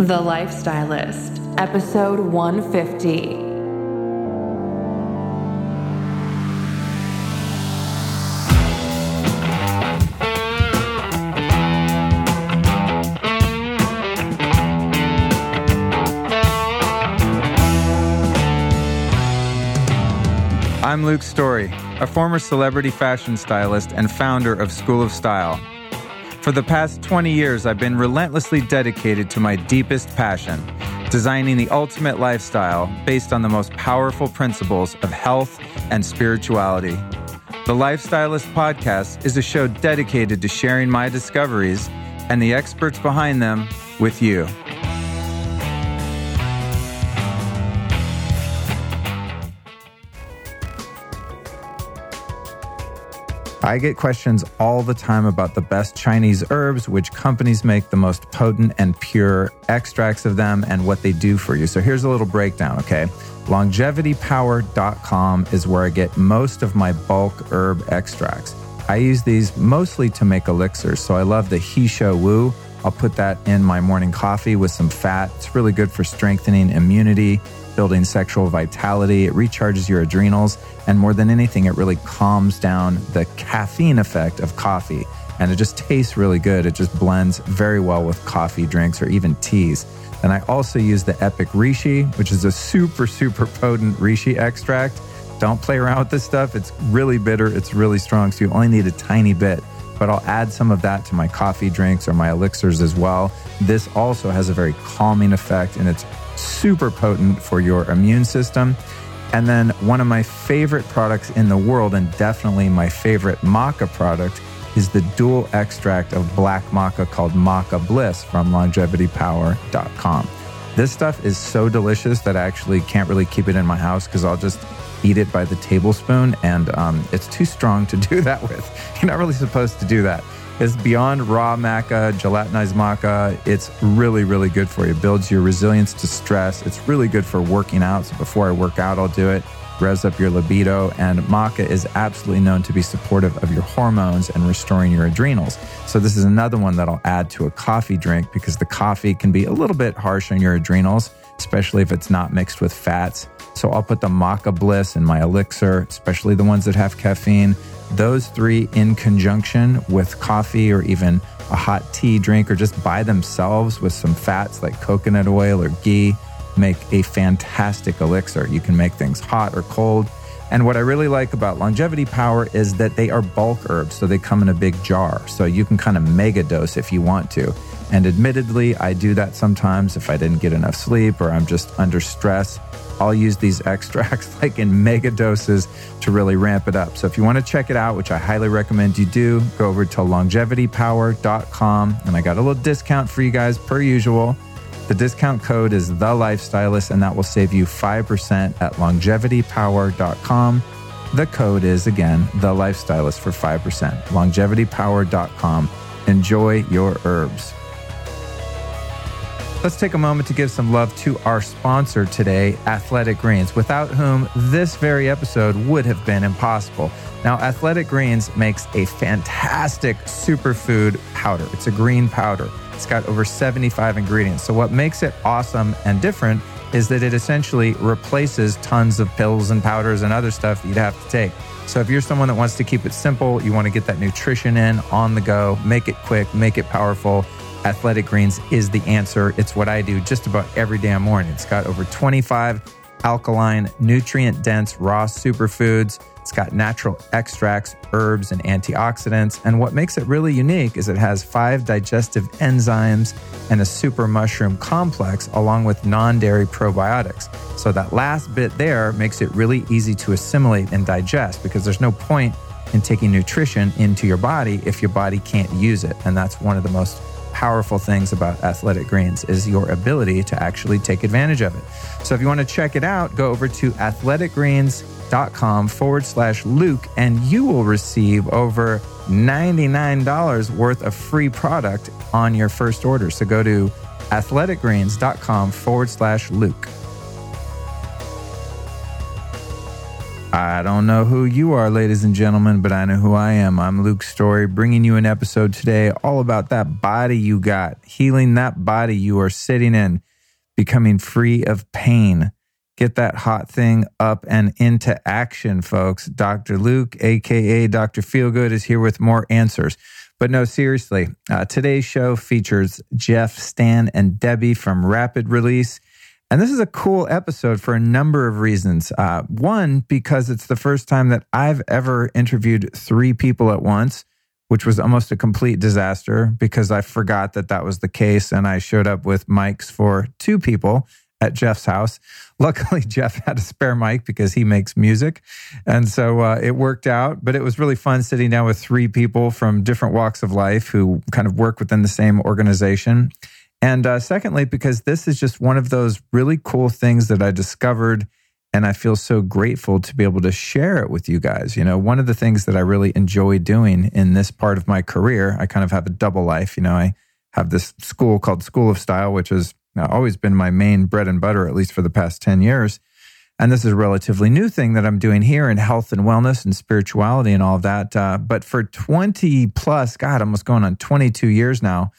The Lifestylist, episode 150. I'm Luke Story, a former celebrity fashion stylist and founder of School of Style. For the past 20 years, I've been relentlessly dedicated to my deepest passion designing the ultimate lifestyle based on the most powerful principles of health and spirituality. The Lifestylist Podcast is a show dedicated to sharing my discoveries and the experts behind them with you. I get questions all the time about the best Chinese herbs, which companies make the most potent and pure extracts of them, and what they do for you. So here's a little breakdown, okay? LongevityPower.com is where I get most of my bulk herb extracts. I use these mostly to make elixirs, so I love the He Shou Wu. I'll put that in my morning coffee with some fat. It's really good for strengthening immunity building sexual vitality. It recharges your adrenals. And more than anything, it really calms down the caffeine effect of coffee. And it just tastes really good. It just blends very well with coffee drinks or even teas. And I also use the Epic Reishi, which is a super, super potent Reishi extract. Don't play around with this stuff. It's really bitter, it's really strong. So you only need a tiny bit but I'll add some of that to my coffee drinks or my elixirs as well. This also has a very calming effect and it's super potent for your immune system. And then one of my favorite products in the world, and definitely my favorite maca product, is the dual extract of black maca called Maca Bliss from longevitypower.com. This stuff is so delicious that I actually can't really keep it in my house because I'll just eat it by the tablespoon, and um, it's too strong to do that with. You're not really supposed to do that. It's beyond raw maca, gelatinized maca. It's really, really good for you. It builds your resilience to stress. It's really good for working out. So before I work out, I'll do it. Revs up your libido. And maca is absolutely known to be supportive of your hormones and restoring your adrenals. So this is another one that I'll add to a coffee drink because the coffee can be a little bit harsh on your adrenals, especially if it's not mixed with fats. So I'll put the maca bliss in my elixir, especially the ones that have caffeine. Those three in conjunction with coffee or even a hot tea drink or just by themselves with some fats like coconut oil or ghee make a fantastic elixir. You can make things hot or cold. And what I really like about Longevity Power is that they are bulk herbs, so they come in a big jar. So you can kind of mega dose if you want to. And admittedly, I do that sometimes if I didn't get enough sleep or I'm just under stress. I'll use these extracts like in mega doses to really ramp it up. So if you want to check it out, which I highly recommend you do, go over to longevitypower.com and I got a little discount for you guys per usual. The discount code is the lifestylist and that will save you 5% at longevitypower.com. The code is again the lifestylist for 5%. longevitypower.com. Enjoy your herbs. Let's take a moment to give some love to our sponsor today, Athletic Greens, without whom this very episode would have been impossible. Now, Athletic Greens makes a fantastic superfood powder. It's a green powder. It's got over 75 ingredients. So, what makes it awesome and different is that it essentially replaces tons of pills and powders and other stuff you'd have to take. So, if you're someone that wants to keep it simple, you want to get that nutrition in on the go, make it quick, make it powerful Athletic Greens is the answer. It's what I do just about every damn morning. It's got over 25 alkaline, nutrient dense raw superfoods. It's got natural extracts, herbs, and antioxidants. And what makes it really unique is it has five digestive enzymes and a super mushroom complex, along with non dairy probiotics. So, that last bit there makes it really easy to assimilate and digest because there's no point in taking nutrition into your body if your body can't use it. And that's one of the most powerful things about athletic greens is your ability to actually take advantage of it. So if you want to check it out, go over to athleticgreens.com forward slash Luke and you will receive over $99 worth of free product on your first order. So go to athleticgreens.com forward slash Luke. I don't know who you are, ladies and gentlemen, but I know who I am. I'm Luke Story, bringing you an episode today all about that body you got, healing that body you are sitting in, becoming free of pain. Get that hot thing up and into action, folks. Dr. Luke, aka Dr. Feelgood, is here with more answers. But no, seriously, uh, today's show features Jeff, Stan, and Debbie from Rapid Release. And this is a cool episode for a number of reasons. Uh, one, because it's the first time that I've ever interviewed three people at once, which was almost a complete disaster because I forgot that that was the case. And I showed up with mics for two people at Jeff's house. Luckily, Jeff had a spare mic because he makes music. And so uh, it worked out. But it was really fun sitting down with three people from different walks of life who kind of work within the same organization. And uh, secondly, because this is just one of those really cool things that I discovered. And I feel so grateful to be able to share it with you guys. You know, one of the things that I really enjoy doing in this part of my career, I kind of have a double life. You know, I have this school called School of Style, which has always been my main bread and butter, at least for the past 10 years. And this is a relatively new thing that I'm doing here in health and wellness and spirituality and all of that. Uh, but for 20 plus, God, almost going on 22 years now,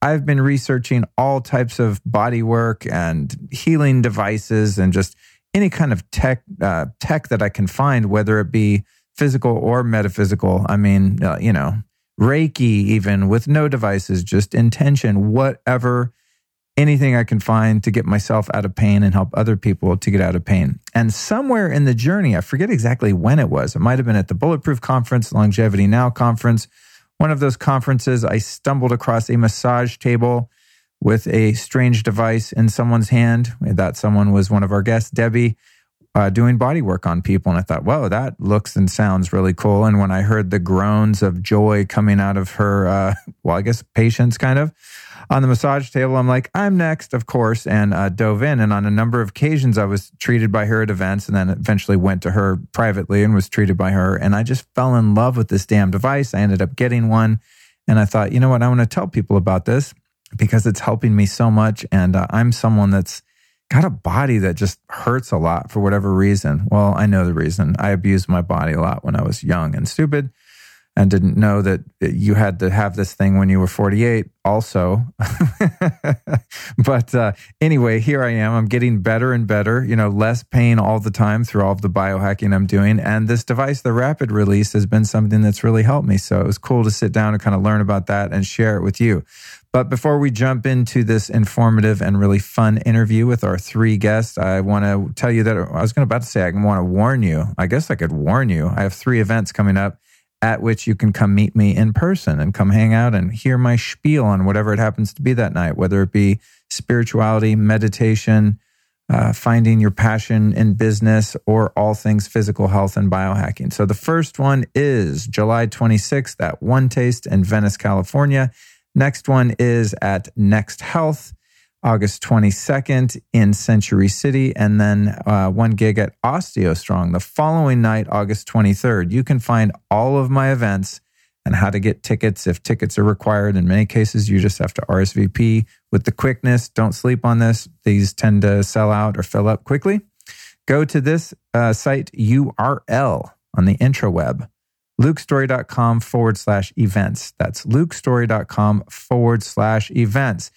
I've been researching all types of body work and healing devices and just any kind of tech uh, tech that I can find, whether it be physical or metaphysical. I mean, uh, you know, Reiki, even with no devices, just intention, whatever, anything I can find to get myself out of pain and help other people to get out of pain. And somewhere in the journey, I forget exactly when it was. It might have been at the Bulletproof Conference, Longevity Now Conference one of those conferences, I stumbled across a massage table with a strange device in someone's hand. That someone was one of our guests, Debbie, uh, doing body work on people. And I thought, whoa, that looks and sounds really cool. And when I heard the groans of joy coming out of her, uh, well, I guess patients kind of, on the massage table. I'm like, I'm next, of course, and uh, dove in. And on a number of occasions, I was treated by her at events and then eventually went to her privately and was treated by her. And I just fell in love with this damn device. I ended up getting one. And I thought, you know what? I want to tell people about this because it's helping me so much. And uh, I'm someone that's got a body that just hurts a lot for whatever reason. Well, I know the reason. I abused my body a lot when I was young and stupid and didn't know that you had to have this thing when you were 48 also. But uh, anyway here i am. I'm getting better and better you know less pain all the time through all of the biohacking i'm doing. And this device the rapid release has been something that's really helped me. So it was cool to sit down and kind of learn about that and share it with you. But before we jump into this informative and really fun interview with our three guests, I want to tell you that I was going about to say I want to warn you. I guess I could warn you. I have three events coming up at which you can come meet me in person and come hang out and hear my spiel on whatever it happens to be that night, whether it be spirituality, meditation, uh, finding your passion in business, or all things physical health and biohacking. So the first one is July 26th at One Taste in Venice, California. Next one is at Next Health August 22nd in Century City, and then uh, one gig at OsteoStrong the following night, August 23rd. You can find all of my events and how to get tickets if tickets are required. In many cases, you just have to RSVP with the quickness. Don't sleep on this. These tend to sell out or fill up quickly. Go to this uh, site URL on the intraweb, lukestory.com forward slash events. That's lukestory.com forward slash events.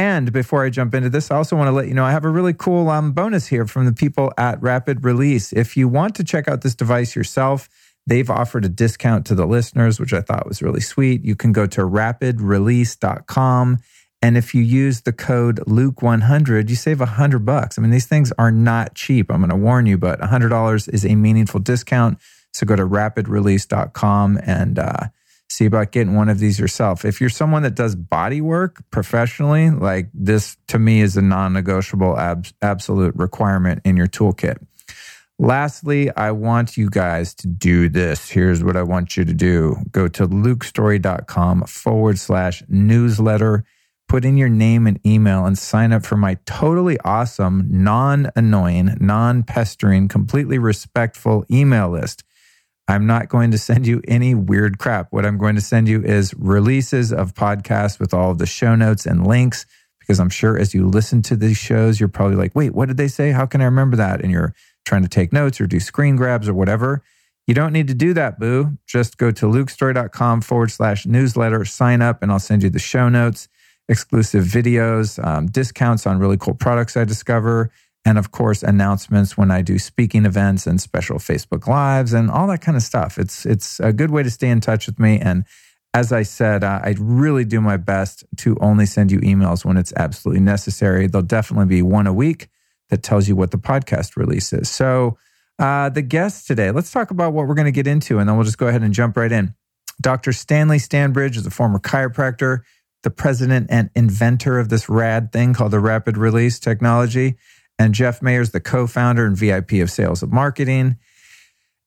And before I jump into this, I also want to let you know I have a really cool um, bonus here from the people at Rapid Release. If you want to check out this device yourself, they've offered a discount to the listeners, which I thought was really sweet. You can go to rapidrelease.com. And if you use the code Luke100, you save 100 bucks. I mean, these things are not cheap. I'm going to warn you, but $100 is a meaningful discount. So go to rapidrelease.com and uh, see about getting one of these yourself. If you're someone that does body work professionally, like this to me is a non negotiable ab- absolute requirement in your toolkit. Lastly, I want you guys to do this. Here's what I want you to do go to lukestory.com forward slash newsletter, put in your name and email, and sign up for my totally awesome, non annoying, non pestering, completely respectful email list. I'm not going to send you any weird crap. What I'm going to send you is releases of podcasts with all of the show notes and links. Because I'm sure as you listen to these shows, you're probably like, wait, what did they say? How can I remember that? And you're trying to take notes or do screen grabs or whatever. You don't need to do that, boo. Just go to lukestory.com forward slash newsletter, sign up, and I'll send you the show notes, exclusive videos, um, discounts on really cool products I discover, and of course, announcements when I do speaking events and special Facebook Lives and all that kind of stuff. It's, it's a good way to stay in touch with me. And as I said, I really do my best to only send you emails when it's absolutely necessary. There'll definitely be one a week that tells you what the podcast release is. So, uh, the guest today, let's talk about what we're going to get into, and then we'll just go ahead and jump right in. Dr. Stanley Stanbridge is a former chiropractor, the president and inventor of this rad thing called the rapid release technology. And Jeff Maier's the co founder and VIP of sales and marketing.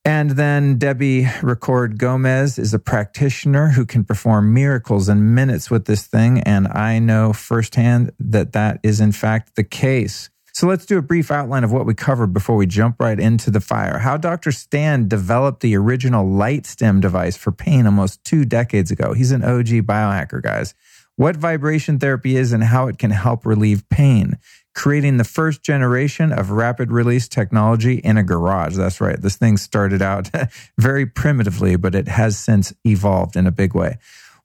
And then Debbie Record Gomez is a practitioner who can perform miracles in minutes with this thing. And I know firsthand that that is, in fact, the case. So let's do a brief outline of what we covered before we jump right into the fire. How Dr. Stan developed the original LightStim device for pain almost two decades ago. He's an OG biohacker, guys. What vibration therapy is and how it can help relieve pain creating the first generation of rapid release technology in a garage. That's right. This thing started out very primitively, but it has since evolved in a big way.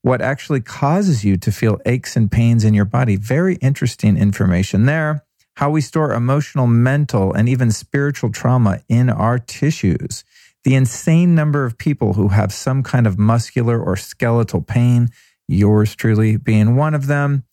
What actually causes you to feel aches and pains in your body? Very interesting information there. How we store emotional, mental, and even spiritual trauma in our tissues. The insane number of people who have some kind of muscular or skeletal pain, yours truly being one of them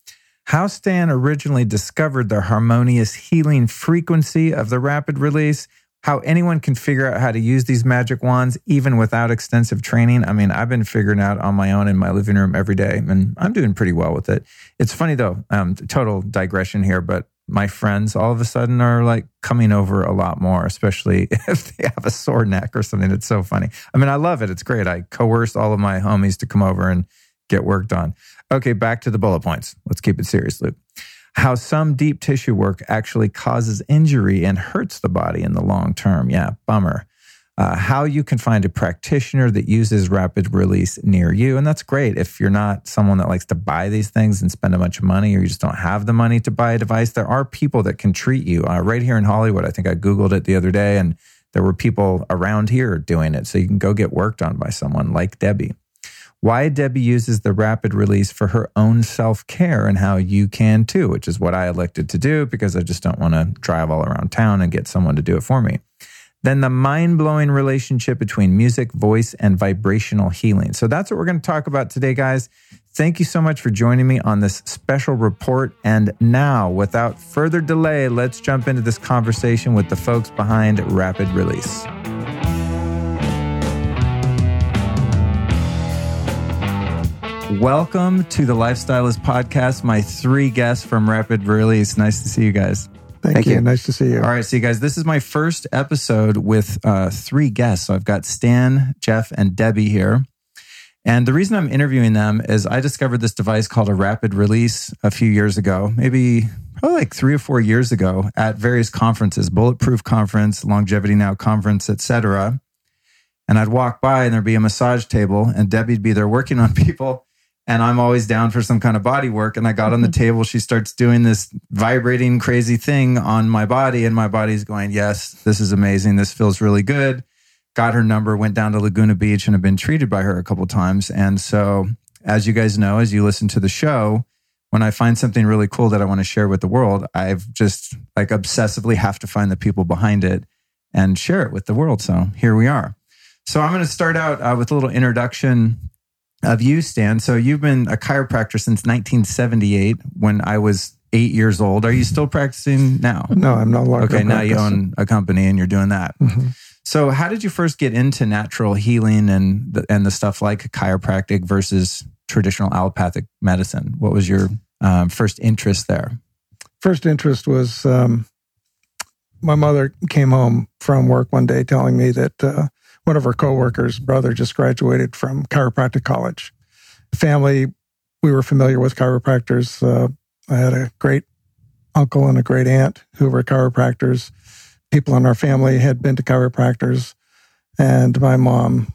how Stan originally discovered the harmonious healing frequency of the rapid release, how anyone can figure out how to use these magic wands even without extensive training. I mean, I've been figuring out on my own in my living room every day, and I'm doing pretty well with it. It's funny though, um, total digression here, but my friends all of a sudden are like coming over a lot more, especially if they have a sore neck or something. It's so funny. I mean, I love it. It's great. I coerce all of my homies to come over and get work done. Okay, back to the bullet points. Let's keep it serious, Luke. How some deep tissue work actually causes injury and hurts the body in the long term. Yeah, bummer. Uh, how you can find a practitioner that uses rapid release near you. And that's great if you're not someone that likes to buy these things and spend a bunch of money or you just don't have the money to buy a device. There are people that can treat you uh, right here in Hollywood. I think I Googled it the other day and there were people around here doing it. So you can go get worked on by someone like Debbie why Debbie uses the rapid release for her own self care and how you can too, which is what I elected to do because I just don't want to drive all around town and get someone to do it for me. Then the mind blowing relationship between music, voice, and vibrational healing. So that's what we're going to talk about today, guys. Thank you so much for joining me on this special report. And now, without further delay, let's jump into this conversation with the folks behind Rapid Release. Welcome to the Lifestylist Podcast. My three guests from Rapid Release. Nice to see you guys. Thank, Thank you. you. Nice to see you. All right, see you guys. This is my first episode with uh, three guests. So I've got Stan, Jeff, and Debbie here. And the reason I'm interviewing them is I discovered this device called a rapid release a few years ago, maybe probably like three or four years ago at various conferences, Bulletproof Conference, Longevity Now Conference, etc. And I'd walk by and there'd be a massage table and Debbie'd be there working on people and I'm always down for some kind of body work. And I got on the mm-hmm. table. She starts doing this vibrating, crazy thing on my body, and my body's going, Yes, this is amazing. This feels really good. Got her number, went down to Laguna Beach, and have been treated by her a couple times. And so, as you guys know, as you listen to the show, when I find something really cool that I want to share with the world, I've just like obsessively have to find the people behind it and share it with the world. So here we are. So I'm going to start out uh, with a little introduction of you, Stan. So you've been a chiropractor since 1978 when I was eight years old. Are you still practicing now? No, I'm no longer. Okay, now you own a company and you're doing that. Mm-hmm. So how did you first get into natural healing and the, and the stuff like chiropractic versus traditional allopathic medicine? What was your um, first interest there? First interest was um, my mother came home from work one day telling me that uh, one of our coworkers' brother just graduated from chiropractic college. Family, we were familiar with chiropractors. Uh, I had a great uncle and a great aunt who were chiropractors. People in our family had been to chiropractors, and my mom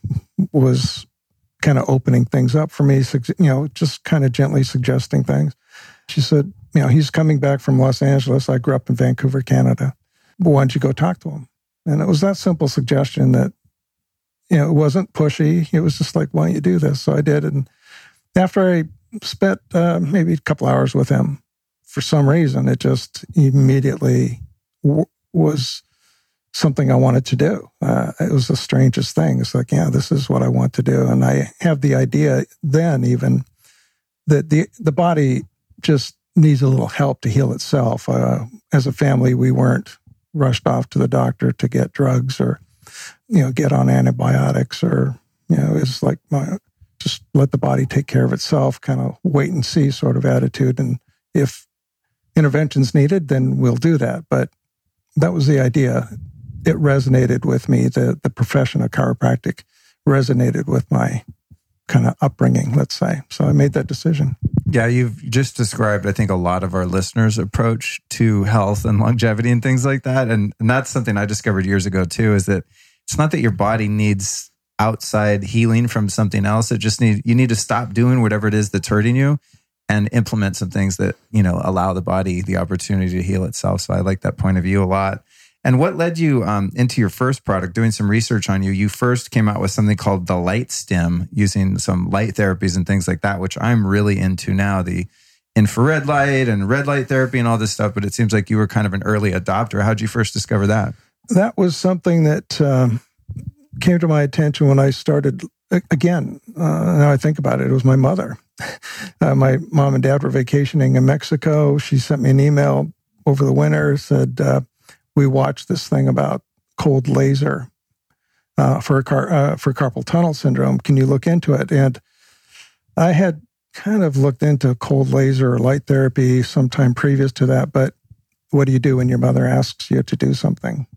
was kind of opening things up for me, you know, just kind of gently suggesting things. She said, you know, he's coming back from Los Angeles. I grew up in Vancouver, Canada. Why don't you go talk to him? And it was that simple suggestion that, you know, it wasn't pushy. It was just like, why don't you do this? So I did. And after I spent uh, maybe a couple hours with him, for some reason, it just immediately w- was something I wanted to do. Uh, it was the strangest thing. It's like, yeah, this is what I want to do. And I have the idea then even that the, the body just needs a little help to heal itself. Uh, as a family, we weren't rushed off to the doctor to get drugs or, you know, get on antibiotics or, you know, it's like my, just let the body take care of itself, kind of wait and see sort of attitude. And if intervention's needed, then we'll do that. But that was the idea. It resonated with me. The, the profession of chiropractic resonated with my kind of upbringing, let's say. So I made that decision. Yeah, you've just described, I think, a lot of our listeners' approach to health and longevity and things like that. And, and that's something I discovered years ago, too, is that it's not that your body needs outside healing from something else. It just need you need to stop doing whatever it is that's hurting you and implement some things that, you know, allow the body the opportunity to heal itself. So I like that point of view a lot. And what led you um, into your first product, doing some research on you? You first came out with something called the LightStim using some light therapies and things like that, which I'm really into now. The infrared light and red light therapy and all this stuff. But it seems like you were kind of an early adopter. How'd you first discover that? That was something that um, came to my attention when I started. Again, uh, now I think about it, it was my mother. Uh, my mom and dad were vacationing in Mexico. She sent me an email over the winter, said, uh, we watched this thing about cold laser uh, for car, uh, for carpal tunnel syndrome. Can you look into it? And I had kind of looked into cold laser or light therapy sometime previous to that, but what do you do when your mother asks you to do something?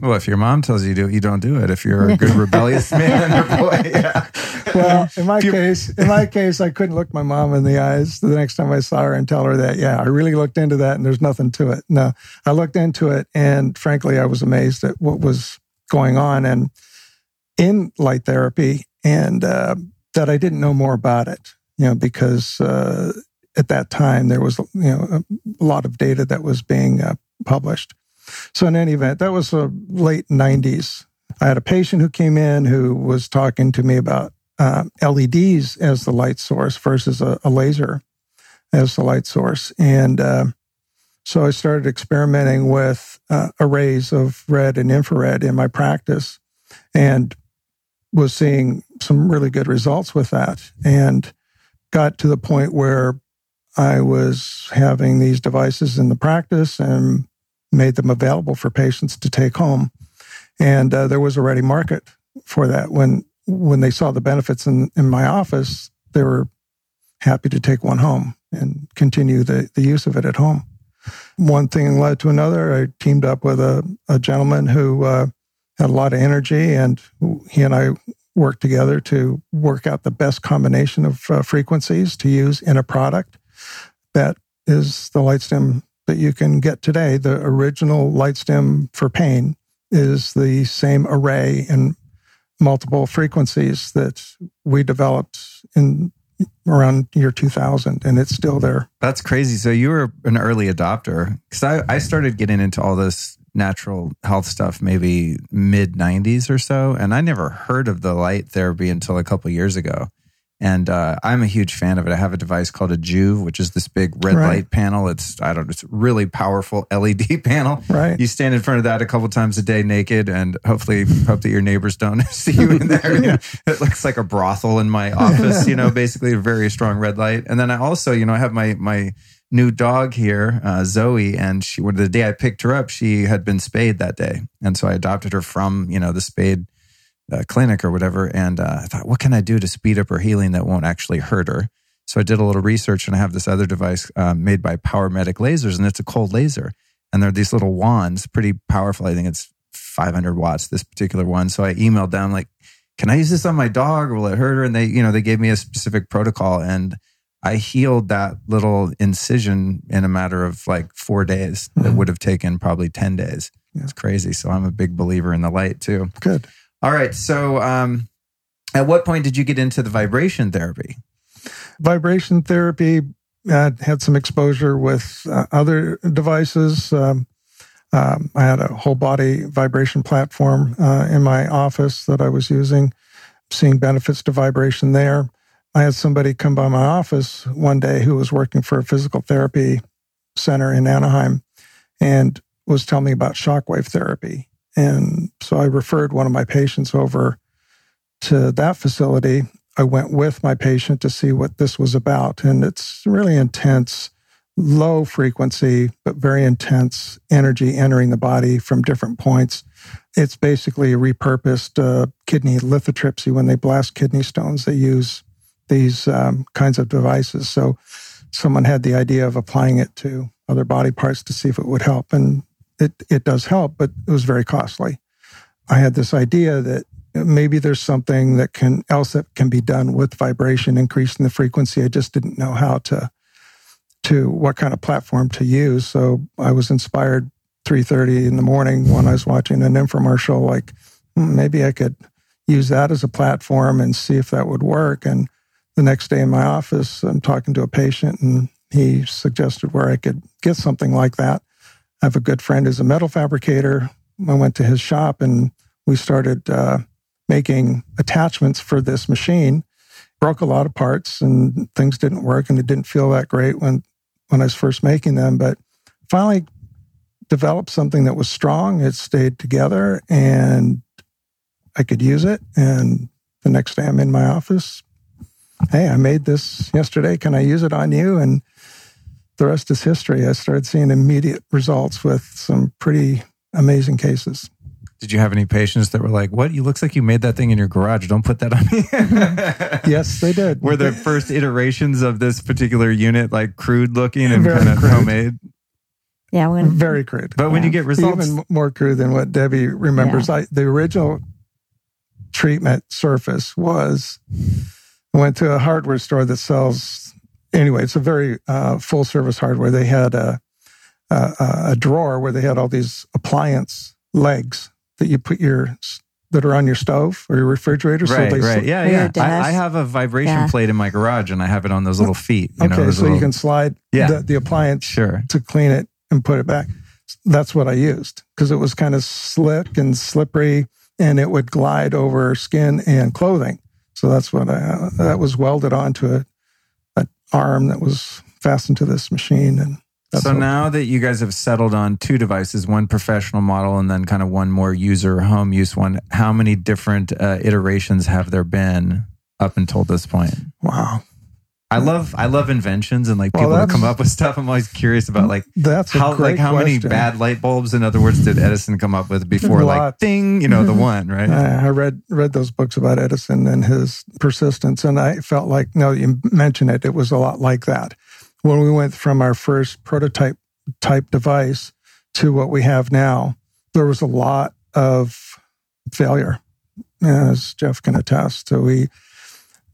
Well, if your mom tells you to do it, you don't do it. If you're a good rebellious man or boy, yeah. Well, in my case, in my case, I couldn't look my mom in the eyes the next time I saw her and tell her that, yeah, I really looked into that and there's nothing to it. No, I looked into it and frankly, I was amazed at what was going on and in light therapy and uh, that I didn't know more about it, you know, because uh, at that time there was, you know, a lot of data that was being uh, published. So in any event, that was the late 90s. I had a patient who came in who was talking to me about uh, LEDs as the light source versus a, a laser as the light source. And uh, so I started experimenting with uh, arrays of red and infrared in my practice and was seeing some really good results with that. And got to the point where I was having these devices in the practice and made them available for patients to take home. And uh, there was a ready market for that. When when they saw the benefits in, in my office, they were happy to take one home and continue the, the use of it at home. One thing led to another. I teamed up with a, a gentleman who uh, had a lot of energy, and he and I worked together to work out the best combination of uh, frequencies to use in a product that is the LightStim that you can get today. The original LightStim for pain is the same array in multiple frequencies that we developed in around year 2000 and it's still there that's crazy so you were an early adopter because I, I started getting into all this natural health stuff maybe mid 90s or so and i never heard of the light therapy until a couple years ago and uh, I'm a huge fan of it. I have a device called a Joovv, which is this big red right. light panel. It's I don't it's a really powerful LED panel. Right. You stand in front of that a couple times a day naked, and hopefully hope that your neighbors don't see you in there. You know, it looks like a brothel in my office. You know, basically a very strong red light. And then I also, you know, I have my my new dog here, uh, Zoe, and she. When the day I picked her up, she had been spayed that day, and so I adopted her from you know the spayed uh, clinic or whatever. And uh, I thought, what can I do to speed up her healing that won't actually hurt her? So I did a little research and I have this other device um, made by Power Medic Lasers, and it's a cold laser. And they're these little wands, pretty powerful. I think it's 500 watts, this particular one. So I emailed them, like, can I use this on my dog will it hurt her? And they, you know, they gave me a specific protocol and I healed that little incision in a matter of like four days mm-hmm. that would have taken probably 10 days. Yeah. It's crazy. So I'm a big believer in the light too. Good. All right. So, um, at what point did you get into the vibration therapy? Vibration therapy uh, had some exposure with uh, other devices. Um, Um, I had a whole body vibration platform uh, in my office that I was using, seeing benefits to vibration there. I had somebody come by my office one day who was working for a physical therapy center in Anaheim and was telling me about shockwave therapy. And so I referred one of my patients over to that facility. I went with my patient to see what this was about. And it's really intense, low frequency, but very intense energy entering the body from different points. It's basically a repurposed uh, kidney lithotripsy. When they blast kidney stones, they use these um, kinds of devices. So someone had the idea of applying it to other body parts to see if it would help. And it, it does help, but it was very costly. I had this idea that maybe there's something that can else that can be done with vibration, increasing the frequency. I just didn't know how to to what kind of platform to use. So I was inspired 3:30 in the morning when I was watching an infomercial like hmm, maybe I could use that as a platform and see if that would work and the next day in my office I'm talking to a patient and he suggested where I could get something like that. I have a good friend who's a metal fabricator. I went to his shop and we started uh, making attachments for this machine. Broke a lot of parts and things didn't work and it didn't feel that great when when I was first making them. But finally developed something that was strong. It stayed together and I could use it. And the next day I'm in my office. Hey, I made this yesterday. Can I use it on you? And the rest is history. I started seeing immediate results with some pretty amazing cases. Did you have any patients that were like, "What? You looks like you made that thing in your garage. Don't put that on me." yes, they did. Were the first iterations of this particular unit like crude looking and kind of homemade? Yeah, when, very crude. But when you get results, even more crude than what Debbie remembers. Yeah. I, the original treatment surface was I went to a hardware store that sells anyway, it's a very uh, full service hardware. They had a, a, a drawer where they had all these appliance legs that you put your that are on your stove or your refrigerator. Right, so right, yeah, yeah. I, I, have a vibration yeah. plate in my garage, and I have it on those little feet. okay, know, so little, you can slide yeah. the, the appliance sure. to clean it and put it back. That's what I used because it was kind of slick and slippery, and it would glide over skin and clothing. So that's what I that was welded onto a arm that was fastened to this machine. And so now that you guys have settled on two devices, one professional model and then kind of one more user home use one, how many different uh, iterations have there been up until this point? Wow. I love I love inventions and like people well, that come up with stuff. I'm always curious about like that's how like how question. many bad light bulbs, in other words, did Edison come up with before like ding, you know, the mm-hmm. one, right? I read read those books about Edison and his persistence, and I felt like now you mention it, it was a lot like that. When we went from our first prototype type device to what we have now, there was a lot of failure, as Jeff can attest. So we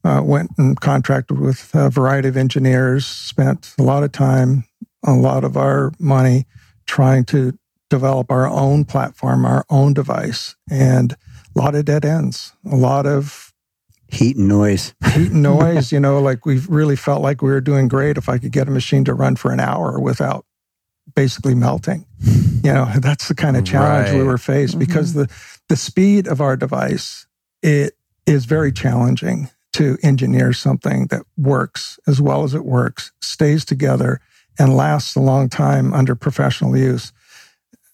uh, went and contracted with a variety of engineers, spent a lot of time, a lot of our money trying to develop our own platform, our own device, and a lot of dead ends, a lot of heat and noise. Heat and noise, you know, like we really felt like we were doing great if I could get a machine to run for an hour without basically melting. You know, that's the kind of challenge right. we were faced mm-hmm. because the the speed of our device it is very challenging to engineer something that works as well as it works, stays together, and lasts a long time under professional use.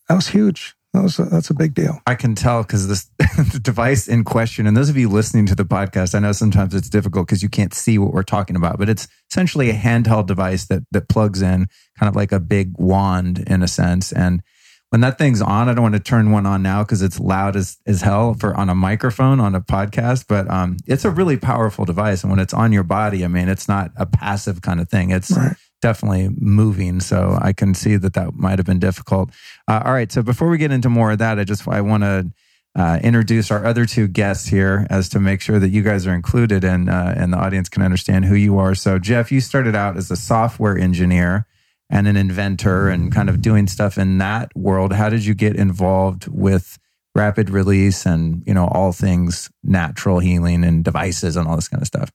That was huge. That was a, that's a big deal. I can tell because this the device in question, and those of you listening to the podcast, I know sometimes it's difficult because you can't see what we're talking about, but it's essentially a handheld device that that plugs in, kind of like a big wand in a sense, and when that thing's on, I don't want to turn one on now because it's loud as, as hell for on a microphone on a podcast, but um, it's a really powerful device. And when it's on your body, I mean, it's not a passive kind of thing. It's right. definitely moving. So I can see that that might have been difficult. Uh, all right. So before we get into more of that, I just, I want to uh, introduce our other two guests here as to make sure that you guys are included and, uh, and the audience can understand who you are. So Jeff, you started out as a software engineer and an inventor and kind of doing stuff in that world. How did you get involved with rapid release and, you know, all things natural healing and devices and all this kind of stuff?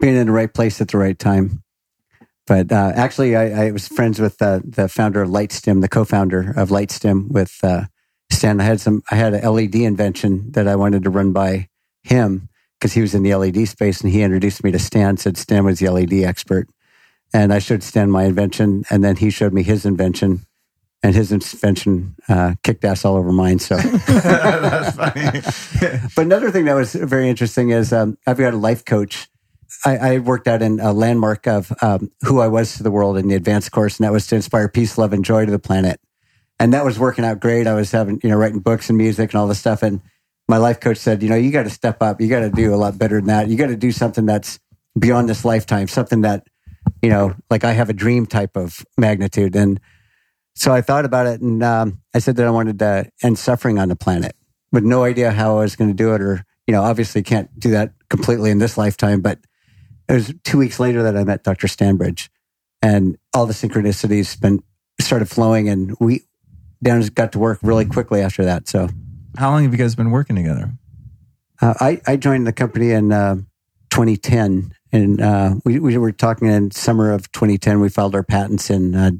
Being in the right place at the right time. But uh, actually, I, I, was friends with uh, the founder of Lightstim, the co-founder of Lightstim, with uh, Stan. I had some. I had an LED invention that I wanted to run by him because he was in the LED space, and he introduced me to Stan. Said Stan was the LED expert, and I showed Stan my invention, and then he showed me his invention, and his invention uh, kicked ass all over mine. So that's funny. but another thing that was very interesting is um, I've got a life coach. I, I, worked out in a landmark of um, who I was to the world in the advanced course, and that was to inspire peace, love, and joy to the planet. And that was working out great. I was having, you know, writing books and music and all this stuff. And my life coach said, you know, you got to step up. You got to do a lot better than that. You got to do something that's beyond this lifetime, something that, you know, like I have a dream type of magnitude. And so I thought about it and um, I said that I wanted to end suffering on the planet with no idea how I was going to do it or, you know, obviously can't do that completely in this lifetime. But it was two weeks later that I met Dr. Stanbridge and all the synchronicities been started flowing and we down got to work really quickly after that. So how long have you guys been working together? Uh, I, I joined the company in uh, 2010 and uh, we, we were talking in summer of 2010. We filed our patents in uh,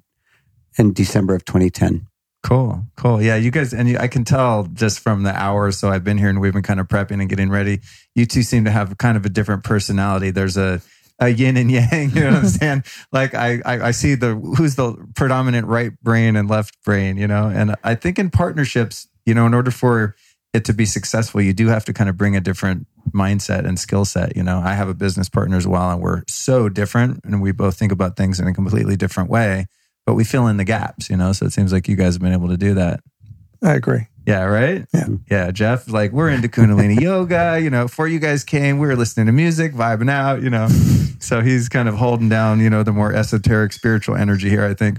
in December of 2010. Cool, cool. Yeah, you guys, and you, I can tell just from the hours so I've been here and we've been kind of prepping and getting ready. You two seem to have kind of a different personality. There's a a yin and yang. You know what I'm saying? like I, I, I see the who's the predominant right brain and left brain. You know, and I think in partnerships, you know, in order for it to be successful, you do have to kind of bring a different mindset and skill set. You know, I have a business partner as well, and we're so different, and we both think about things in a completely different way but we fill in the gaps, you know? So it seems like you guys have been able to do that. I agree. Yeah, right? Yeah. Yeah, Jeff, like we're into Kundalini yoga, you know, before you guys came, we were listening to music, vibing out, you know. So he's kind of holding down, you know, the more esoteric spiritual energy here, I think.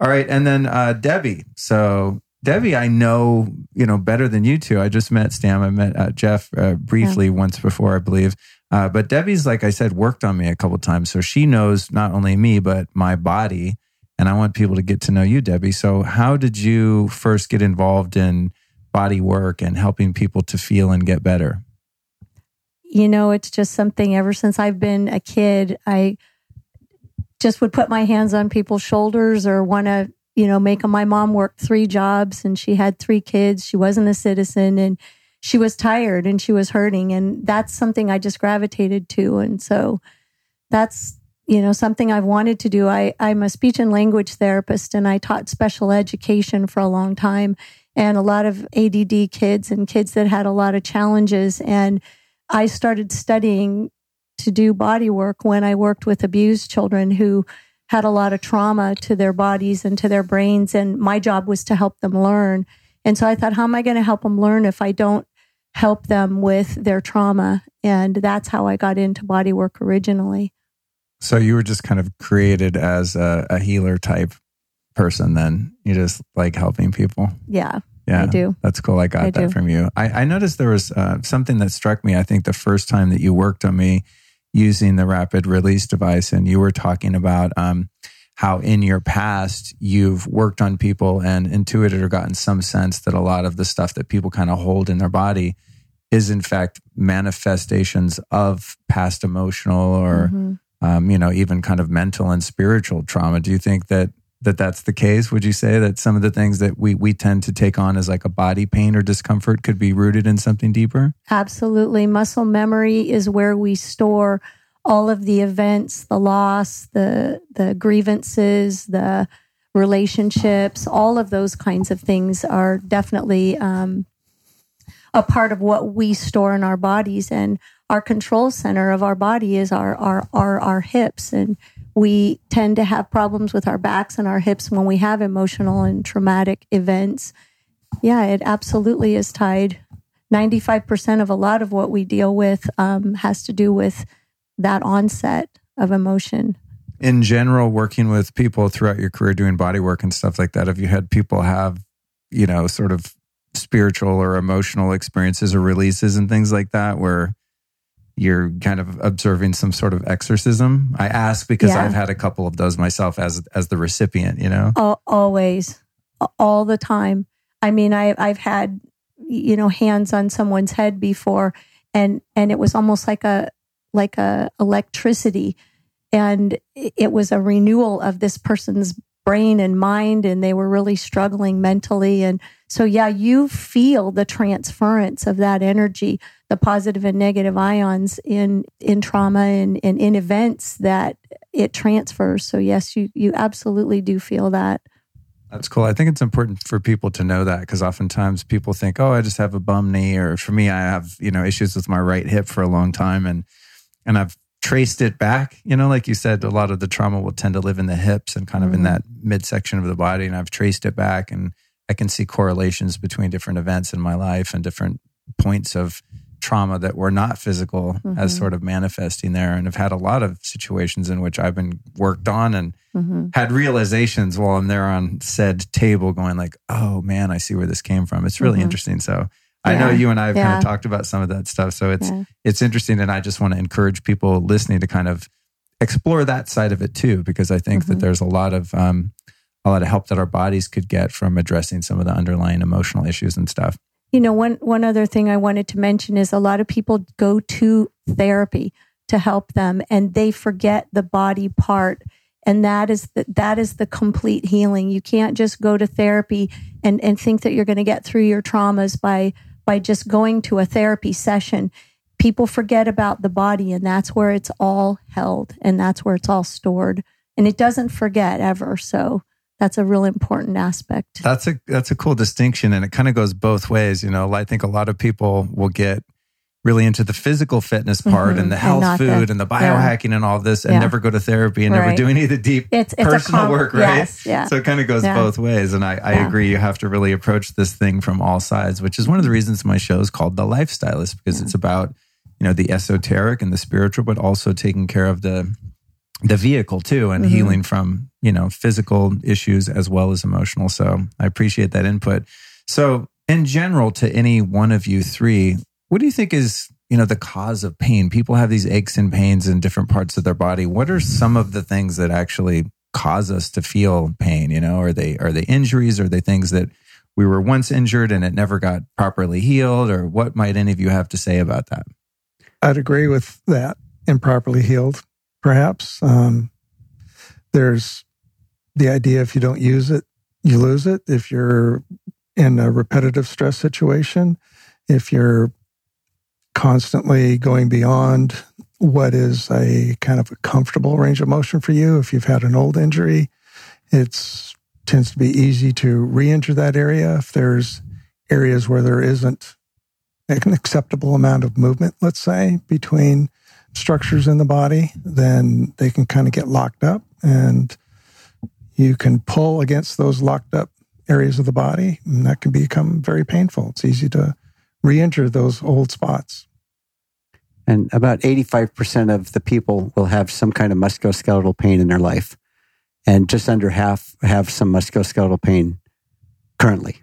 All right. And then uh, Debbie. So Debbie, I know, you know, better than you two. I just met Stan. I met uh, Jeff uh, briefly yeah. once before, I believe. Uh, but Debbie's, like I said, worked on me a couple times. So she knows not only me, but my body and I want people to get to know you, Debbie. So, how did you first get involved in body work and helping people to feel and get better? You know, it's just something ever since I've been a kid, I just would put my hands on people's shoulders or want to, you know, them. My mom work three jobs and she had three kids. She wasn't a citizen and she was tired and she was hurting. And that's something I just gravitated to. And so that's you know, something I've wanted to do. I, I'm a speech and language therapist and I taught special education for a long time and a lot of ADD kids and kids that had a lot of challenges. And I started studying to do body work when I worked with abused children who had a lot of trauma to their bodies and to their brains. And my job was to help them learn. And so I thought, how am I going to help them learn if I don't help them with their trauma? And that's how I got into body work originally. So you were just kind of created as a, a healer type person then. You just like helping people. Yeah. Yeah, I do. That's cool. I got I that do. from you. I, I noticed there was uh, something that struck me. I think the first time that you worked on me using the rapid release device, and you were talking about um, how in your past you've worked on people and intuited or gotten some sense that a lot of the stuff that people kind of hold in their body is in fact manifestations of past emotional or mm-hmm um, you know, even kind of mental and spiritual trauma. Do you think that that that's the case? Would you say that some of the things that we we tend to take on as like a body pain or discomfort could be rooted in something deeper? Absolutely. Muscle memory is where we store all of the events, the loss, the the grievances, the relationships, all of those kinds of things are definitely um, a part of what we store in our bodies. And our control center of our body is our, our, our, our hips. And we tend to have problems with our backs and our hips when we have emotional and traumatic events. Yeah, it absolutely is tied. 95% of a lot of what we deal with um, has to do with that onset of emotion. In general, working with people throughout your career doing body work and stuff like that, have you had people have, you know, sort of spiritual or emotional experiences or releases and things like that where you're kind of observing some sort of exorcism? I ask because yeah. I've had a couple of those myself as as the recipient, you know. always all the time. I mean, I I've had you know hands on someone's head before and and it was almost like a like a electricity and it was a renewal of this person's brain and mind and they were really struggling mentally. And so yeah you feel the transference of that energy the positive and negative ions in in trauma and, and in events that it transfers. So yes you you absolutely do feel that. That's cool. I think it's important for people to know that because oftentimes people think, "Oh, I just have a bum knee," or for me, I have you know issues with my right hip for a long time, and and I've traced it back. You know, like you said, a lot of the trauma will tend to live in the hips and kind of mm-hmm. in that midsection of the body. And I've traced it back and I can see correlations between different events in my life and different points of trauma that were not physical mm-hmm. as sort of manifesting there. And I've had a lot of situations in which I've been worked on and mm-hmm. had realizations while I'm there on said table going like, oh man, I see where this came from. It's really mm-hmm. interesting. So I know you and I have kind of talked about some of that stuff. So it's it's interesting and I just want to encourage people listening to kind of explore that side of it too, because I think mm-hmm. that there's a lot of um, a lot of help that our bodies could get from addressing some of the underlying emotional issues and stuff. You know, one one other thing I wanted to mention is a lot of people go to therapy to help them and they forget the body part and that is the, that is the complete healing. You can't just go to therapy and and think that you're going to get through your traumas by by just going to a therapy session, people forget about the body and that's where it's all held and that's where it's all stored. And it doesn't forget ever. So that's a real important aspect. That's a that's a cool distinction and it kind of goes both ways, you know. I think a lot of people will get really into the physical fitness part mm-hmm. and the health and food the, and the biohacking yeah. and all this and yeah. never go to therapy and right. never do any of the deep it's, it's personal com- work, right? Yes, yeah. So it kind of goes both ways. And I, I agree, you have to really approach this thing from all sides, which is one of the reasons my show is called The Lifestylist, because it's about, you know, the esoteric and the spiritual, but also taking care of the the vehicle too and mm-hmm. healing from, you know, physical issues as well as emotional. So I appreciate that input. So in general, to any one of you three, what do you think is, you know, the cause of pain? People have these aches and pains in different parts of their body. What are some of the things that actually cause us to feel pain? You know, are they are they injuries? Are they things that we were once injured and it never got properly healed? Or what might any of you have to say about that? I'd agree with that. Improperly healed, perhaps. Um, there's the idea if you don't use it, you lose it. If you're in a repetitive stress situation, if you're constantly going beyond what is a kind of a comfortable range of motion for you. If you've had an old injury, it tends to be easy to re-injure that area. If there's areas where there isn't an acceptable amount of movement, let's say, between structures in the body, then they can kind of get locked up and you can pull against those locked up areas of the body and that can become very painful. It's easy to re injure those old spots. And about 85% of the people will have some kind of musculoskeletal pain in their life. And just under half have some musculoskeletal pain currently.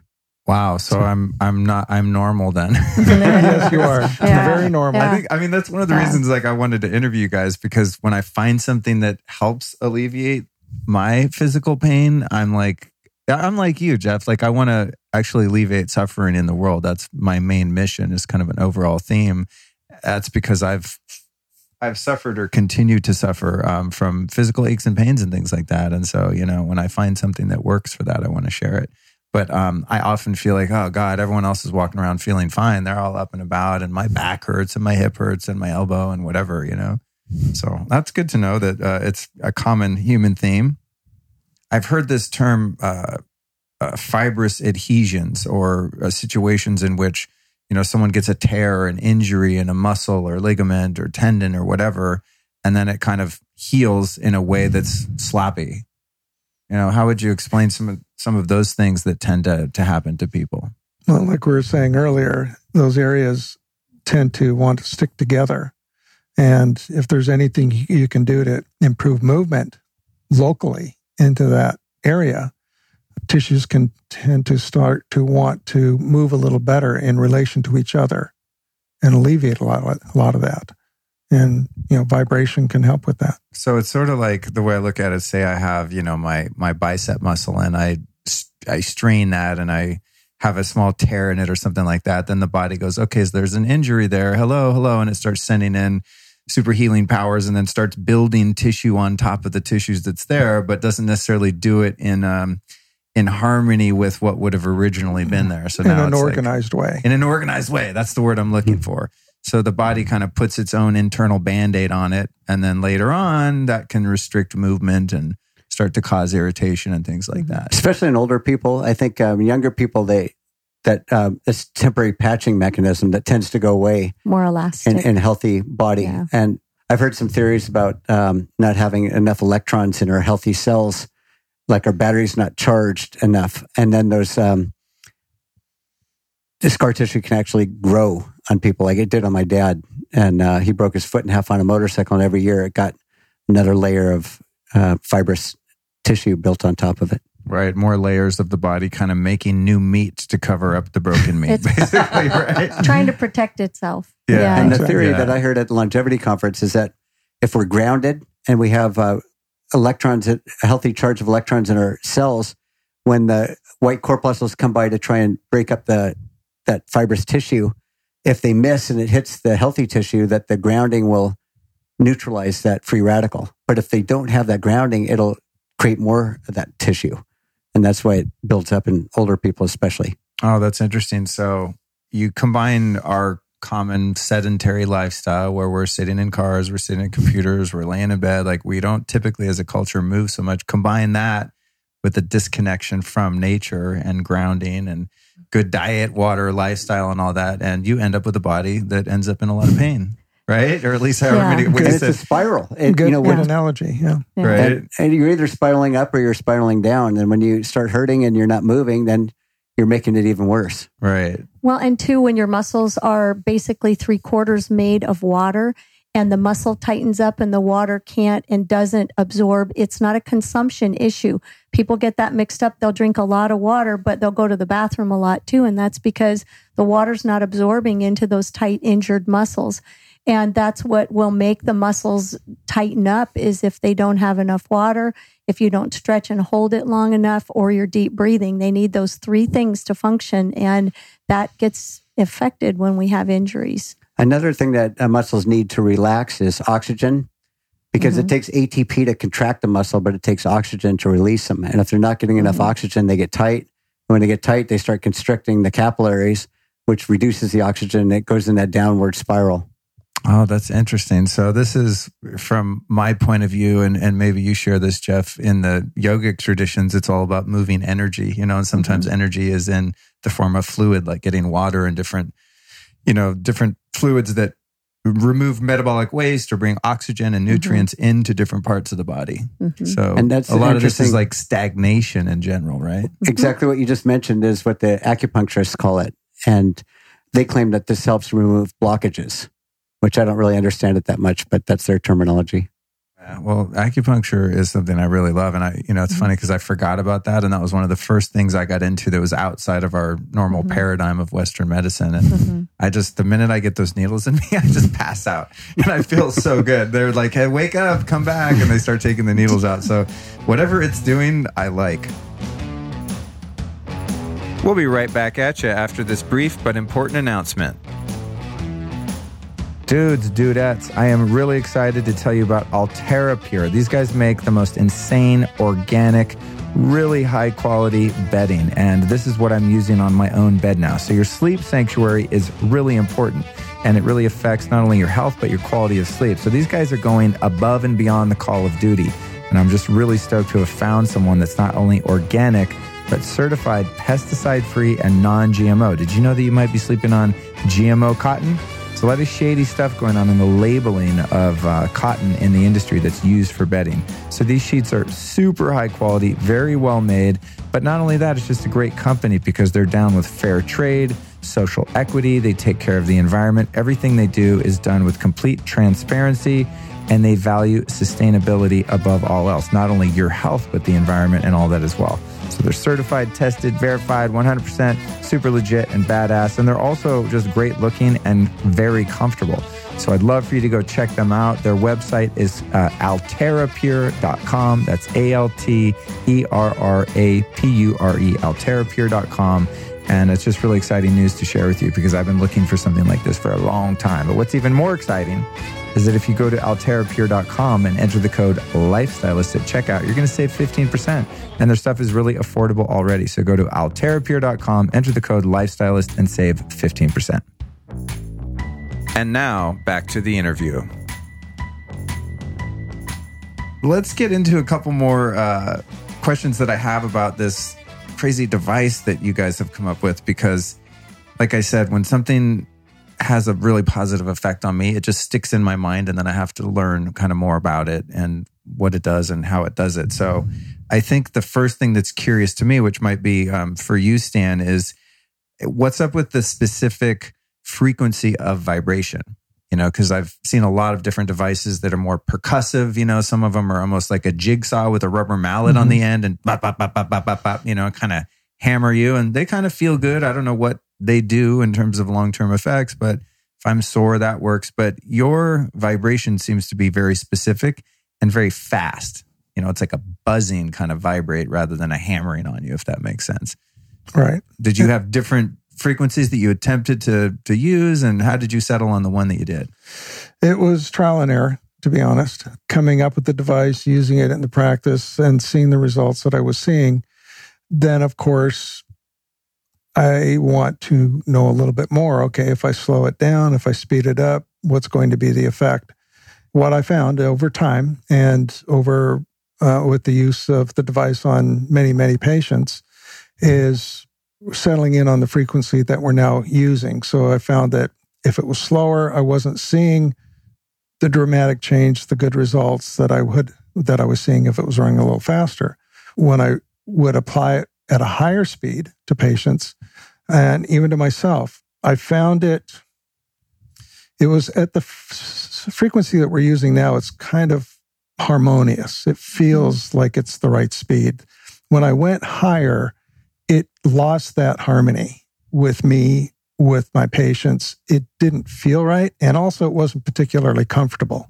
Wow. So, so, I'm I'm not I'm normal then. yes, you are. Yeah. very normal. Yeah. I think I mean that's one of the yeah. reasons like I wanted to interview you guys because when I find something that helps alleviate my physical pain, I'm like I'm like you, Jeff. Like I want to actually alleviate suffering in the world. That's my main mission. Is kind of an overall theme. That's because I've I've suffered or continue to suffer um, from physical aches and pains and things like that. And so, you know, when I find something that works for that, I want to share it. But um, I often feel like, oh God, everyone else is walking around feeling fine. They're all up and about, and my back hurts, and my hip hurts, and my elbow, and whatever, you know. So that's good to know that uh, it's a common human theme. I've heard this term uh, uh, fibrous adhesions or uh, situations in which you know someone gets a tear or an injury in a muscle or ligament or tendon or whatever and then it kind of heals in a way that's sloppy. You know how would you explain some of some of those things that tend to to happen to people? Well like we were saying earlier those areas tend to want to stick together. And if there's anything you can do to improve movement locally into that area tissues can tend to start to want to move a little better in relation to each other and alleviate a lot of, a lot of that. And you know, vibration can help with that. So it's sort of like the way I look at it. Say I have you know my my bicep muscle and I I strain that and I have a small tear in it or something like that. Then the body goes, okay, so there's an injury there. Hello, hello, and it starts sending in super healing powers and then starts building tissue on top of the tissues that's there, but doesn't necessarily do it in um, in harmony with what would have originally been there. So in now an it's like- organized way. in an organized way. That's the word I'm looking for. So the body kind of puts its own internal band aid on it. And then later on, that can restrict movement and start to cause irritation and things like that. especially in older people. I think um, younger people they that um, this temporary patching mechanism that tends to go away More elastic. in, in healthy body. Yeah. And I've heard some theories about um, not having enough electrons in our healthy cells, like our battery's not charged enough, and then those um, the scar tissue can actually grow on people, like it did on my dad, and uh, he broke his foot in half on a motorcycle, and every year it got another layer of uh, fibrous tissue built on top of it. Right. More layers of the body kind of making new meat to cover up the broken meat, It's- basically, right? Trying to protect itself. Yeah. And the theory Yeah. that I heard at the longevity conference is that if we're grounded and we have uh, electrons, a healthy charge of electrons in our cells, when the white corpuscles come by to try and break up the that fibrous tissue, if they miss and it hits the healthy tissue, that the grounding will neutralize that free radical. But if they don't have that grounding, it'll create more of that tissue, and that's why it builds up in older people, especially. Oh, that's interesting. So you combine our common sedentary lifestyle where we're sitting in cars, we're sitting in computers, we're laying in bed. Like we don't typically as a culture move so much. Combine that with the disconnection from nature and grounding and good diet, water, lifestyle, and all that. And you end up with a body that ends up in a lot of pain, right? Or at least however Yeah. many, what And you it's a spiral. It- Good, you know, good when- analogy. Yeah. Yeah. right? And, and you're either spiraling up or you're spiraling down. And when you start hurting and you're not moving, then you're making it even worse. Right. Well, and two, when your muscles are basically three quarters made of water and the muscle tightens up and the water can't and doesn't absorb, it's not a consumption issue. People get that mixed up. They'll drink a lot of water, but they'll go to the bathroom a lot too. And that's because the water's not absorbing into those tight, injured muscles. And that's what will make the muscles tighten up is if they don't have enough water, if you don't stretch and hold it long enough, or your deep breathing. They need those three things to function. And that gets affected when we have injuries. Another thing that uh, muscles need to relax is oxygen because it takes ATP to contract the muscle, but it takes oxygen to release them. And if they're not getting enough oxygen, they get tight. When they get tight, they start constricting the capillaries, which reduces the oxygen. And it goes in that downward spiral. Oh, that's interesting. So this is from my point of view, and, and maybe you share this, Jeff. In the yogic traditions, it's all about moving energy, you know, and sometimes mm-hmm. energy is in the form of fluid, like getting water and different, you know, different fluids that remove metabolic waste or bring oxygen and mm-hmm. nutrients into different parts of the body. Mhm. So And that's a lot of this is like stagnation in general, right? Mm-hmm. Exactly what you just mentioned is what the acupuncturists call it. And they claim that this helps remove blockages, which I don't really understand it that much, but that's their terminology. Yeah, well, acupuncture is something I really love, and I, you know, it's mm-hmm. funny because I forgot about that, and that was one of the first things I got into that was outside of our normal mm-hmm. paradigm of Western medicine. And mm-hmm. I just, the minute I get those needles in me, I just pass out, and I feel so good. They're like, "Hey, wake up, come back," and they start taking the needles out. So, whatever it's doing, I like. We'll be right back at you after this brief but important announcement. Dudes, dudettes, I am really excited to tell you about Alterra Pure. These guys make the most insane, organic, really high quality bedding. And this is what I'm using on my own bed now. So, your sleep sanctuary is really important. And it really affects not only your health, but your quality of sleep. So, these guys are going above and beyond the call of duty. And I'm just really stoked to have found someone that's not only organic, but certified pesticide free and non GMO. Did you know that you might be sleeping on GMO cotton? There's a lot of shady stuff going on in the labeling of uh, cotton in the industry that's used for bedding. So these sheets are super high quality, very well made. But not only that, it's just a great company because they're down with fair trade, social equity, they take care of the environment. Everything they do is done with complete transparency and they value sustainability above all else, not only your health, but the environment and all that as well. So they're certified, tested, verified, 100% super legit and badass. And they're also just great looking and very comfortable. So I'd love for you to go check them out. Their website is uh, alterrapure.com. That's A L T E R R A P U R E, alterrapure.com. And it's just really exciting news to share with you because I've been looking for something like this for a long time. But what's even more exciting is that if you go to alterrapure.com and enter the code lifestylist at checkout, you're going to save 15%. And their stuff is really affordable already. So go to alterrapure.com, enter the code lifestylist, and save 15%. And now back to the interview. Let's get into a couple more uh, questions that I have about this crazy device that you guys have come up with because, like I said, when something has a really positive effect on me, it just sticks in my mind, and then I have to learn kind of more about it and what it does and how it does it. So, I think the first thing that's curious to me, which might be um, for you, Stan, is what's up with the specific frequency of vibration? you know, because I've seen a lot of different devices that are more percussive. You know, some of them are almost like a jigsaw with a rubber mallet mm-hmm. on the end and bop, bop, bop, bop, bop, bop, bop, you know, kind of hammer you. And they kind of feel good. I don't know what they do in terms of long term effects, but if I'm sore, that works. But your vibration seems to be very specific and very fast. You know, it's like a buzzing kind of vibrate rather than a hammering on you, if that makes sense. Right. Did you have different frequencies that you attempted to to use, and how did you settle on the one that you did? It was trial and error, to be honest. Coming up with the device, using it in the practice, and seeing the results that I was seeing. Then, of course, I want to know a little bit more. Okay, if I slow it down, if I speed it up, what's going to be the effect? What I found over time and over uh, with the use of the device on many, many patients is settling in on the frequency that we're now using. So I found that if it was slower, I wasn't seeing the dramatic change, the good results that I would that I was seeing if it was running a little faster. When I would apply it at a higher speed to patients and even to myself, I found it it was at the f- frequency that we're using now it's kind of harmonious. It feels mm-hmm. like it's the right speed. When I went higher, it lost that harmony with me, with my patients. It didn't feel right. And also, it wasn't particularly comfortable.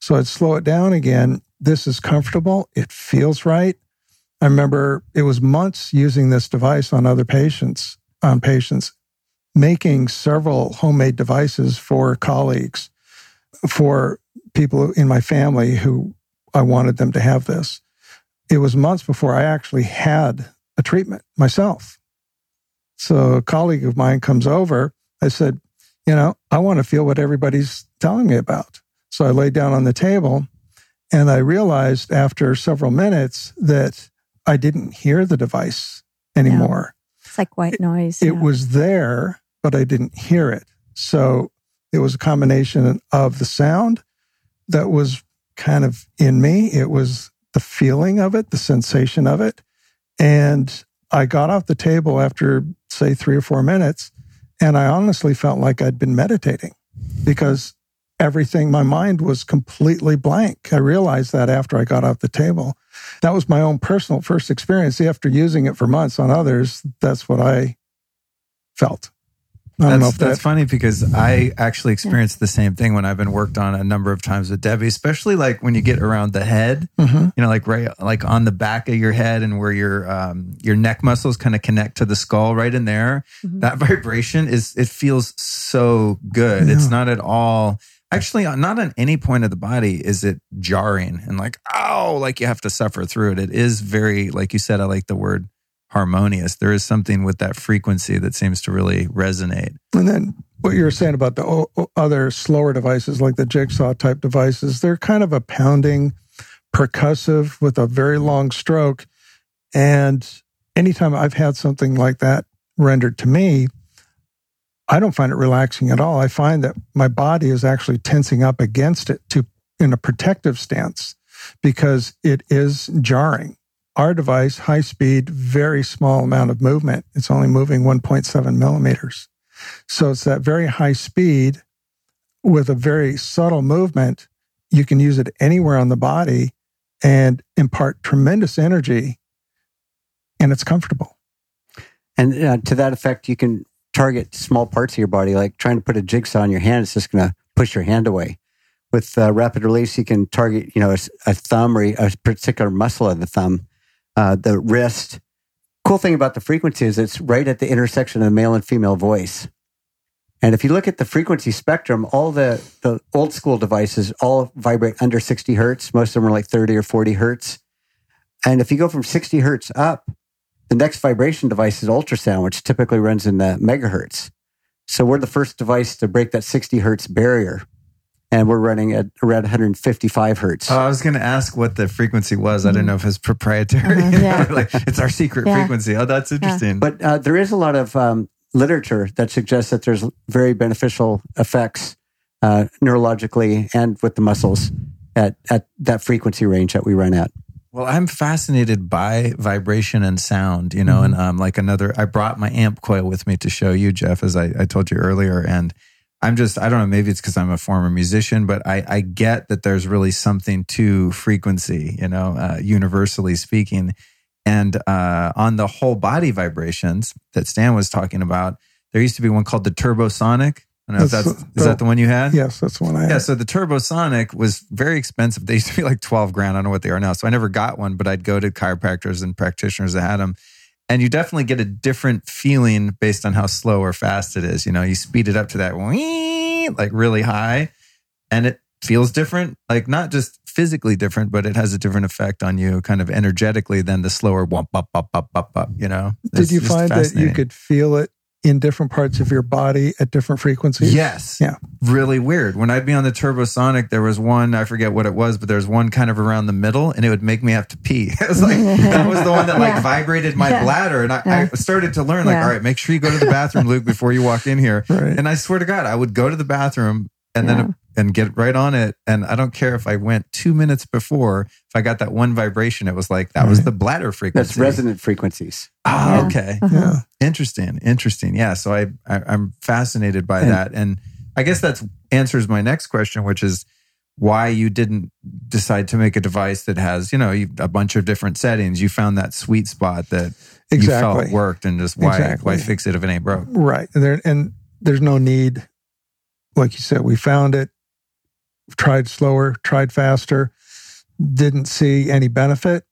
So I'd slow it down again. This is comfortable. It feels right. I remember it was months using this device on other patients, on patients, making several homemade devices for colleagues, for people in my family who I wanted them to have this. It was months before I actually had a treatment myself. So a colleague of mine comes over. I said, you know, I want to feel what everybody's telling me about. So I laid down on the table and I realized after several minutes that I didn't hear the device anymore. It's like white noise. It, yeah. it was there, but I didn't hear it. So it was a combination of the sound that was kind of in me. It was the feeling of it, the sensation of it. And I got off the table after, say, three or four minutes, and I honestly felt like I'd been meditating because everything, my mind was completely blank. I realized that after I got off the table. That was my own personal first experience. After using it for months on others, that's what I felt. I that's, that's that, funny because I actually experienced the same thing when I've been worked on a number of times with Debbie, especially like when you get around the head, mm-hmm. you know, like right, like on the back of your head and where your, um, your neck muscles kind of connect to the skull right in there. Mm-hmm. That vibration is, it feels so good. Yeah. It's not at all, actually uh, not on any point of the body is it jarring and like, oh, like you have to suffer through it. It is very, like you said, I like the word harmonious. There is something with that frequency that seems to really resonate. And then what you were mm-hmm. saying about the other slower devices, like the jigsaw type devices, they're kind of a pounding, percussive with a very long stroke. And anytime I've had something like that rendered to me, I don't find it relaxing at all. I find that my body is actually tensing up against it to in a protective stance because it is jarring our device, high speed, very small amount of movement. It's only moving 1.7 millimeters. So it's that very high speed with a very subtle movement. You can use it anywhere on the body and impart tremendous energy, and it's comfortable. And uh, to that effect, you can target small parts of your body, like trying to put a jigsaw in your hand. It's just going to push your hand away. with uh, rapid release, you can target, you know, a, a, thumb or a particular muscle of the thumb, uh, the wrist. Cool thing about the frequency is it's right at the intersection of the male and female voice. And if you look at the frequency spectrum, all the, the old school devices all vibrate under 60 hertz. Most of them are like 30 or 40 hertz. And if you go from 60 hertz up, the next vibration device is ultrasound, which typically runs in the megahertz. So we're the first device to break that 60 hertz barrier. And we're running at around 155 hertz. Oh, I was going to ask what the frequency was. Mm-hmm. I didn't know if it's proprietary. Mm-hmm. Yeah. like it's our secret yeah. frequency. Oh, that's interesting. Yeah. But uh, there is a lot of um, literature that suggests that there's very beneficial effects uh, neurologically and with the muscles at, at that frequency range that we run at. Well, I'm fascinated by vibration and sound, you know, mm-hmm. and um, like another, I brought my AmpCoil with me to show you, Jeff, as I, I told you earlier. And I'm just, I don't know, maybe it's because I'm a former musician, but I, I get that there's really something to frequency, you know, uh, universally speaking. And uh, on the whole body vibrations that Stan was talking about, there used to be one called the Turbosonic. I don't know that's, if that's is that the one you had? Yes, that's the one I had. Yeah, so the Turbosonic was very expensive. They used to be like 12 grand. I don't know what they are now. So I never got one, but I'd go to chiropractors and practitioners that had them. And you definitely get a different feeling based on how slow or fast it is. You know, you speed it up to that like really high, and it feels different. Like not just physically different, but it has a different effect on you kind of energetically than the slower bump, bump, bump, bump, bump, bump, you know? Did you find that you could feel it in different parts of your body at different frequencies? Yes. Yeah. Really weird. When I'd be on the Turbosonic, there was one, I forget what it was, but there was one kind of around the middle and it would make me have to pee. it was like, that was the one that like yeah. vibrated my yeah. bladder. And I, yeah. I, started to learn like, all right, make sure you go to the bathroom, Luke, before you walk in here. Right. And I swear to God, I would go to the bathroom and then and get right on it. And I don't care if I went two minutes before, if I got that one vibration, it was like that right. was the bladder frequency. That's resonant frequencies. Oh, yeah. okay. Uh-huh. Yeah. Interesting. Interesting. Yeah. So I, I am fascinated by and, that. And I guess that answers my next question, which is why you didn't decide to make a device that has, you know, a bunch of different settings. You found that sweet spot that exactly. you felt worked and just why, exactly. why fix it if it ain't broke. Right. And there, and there's no need like you said, we found it tried slower, tried faster, didn't see any benefit.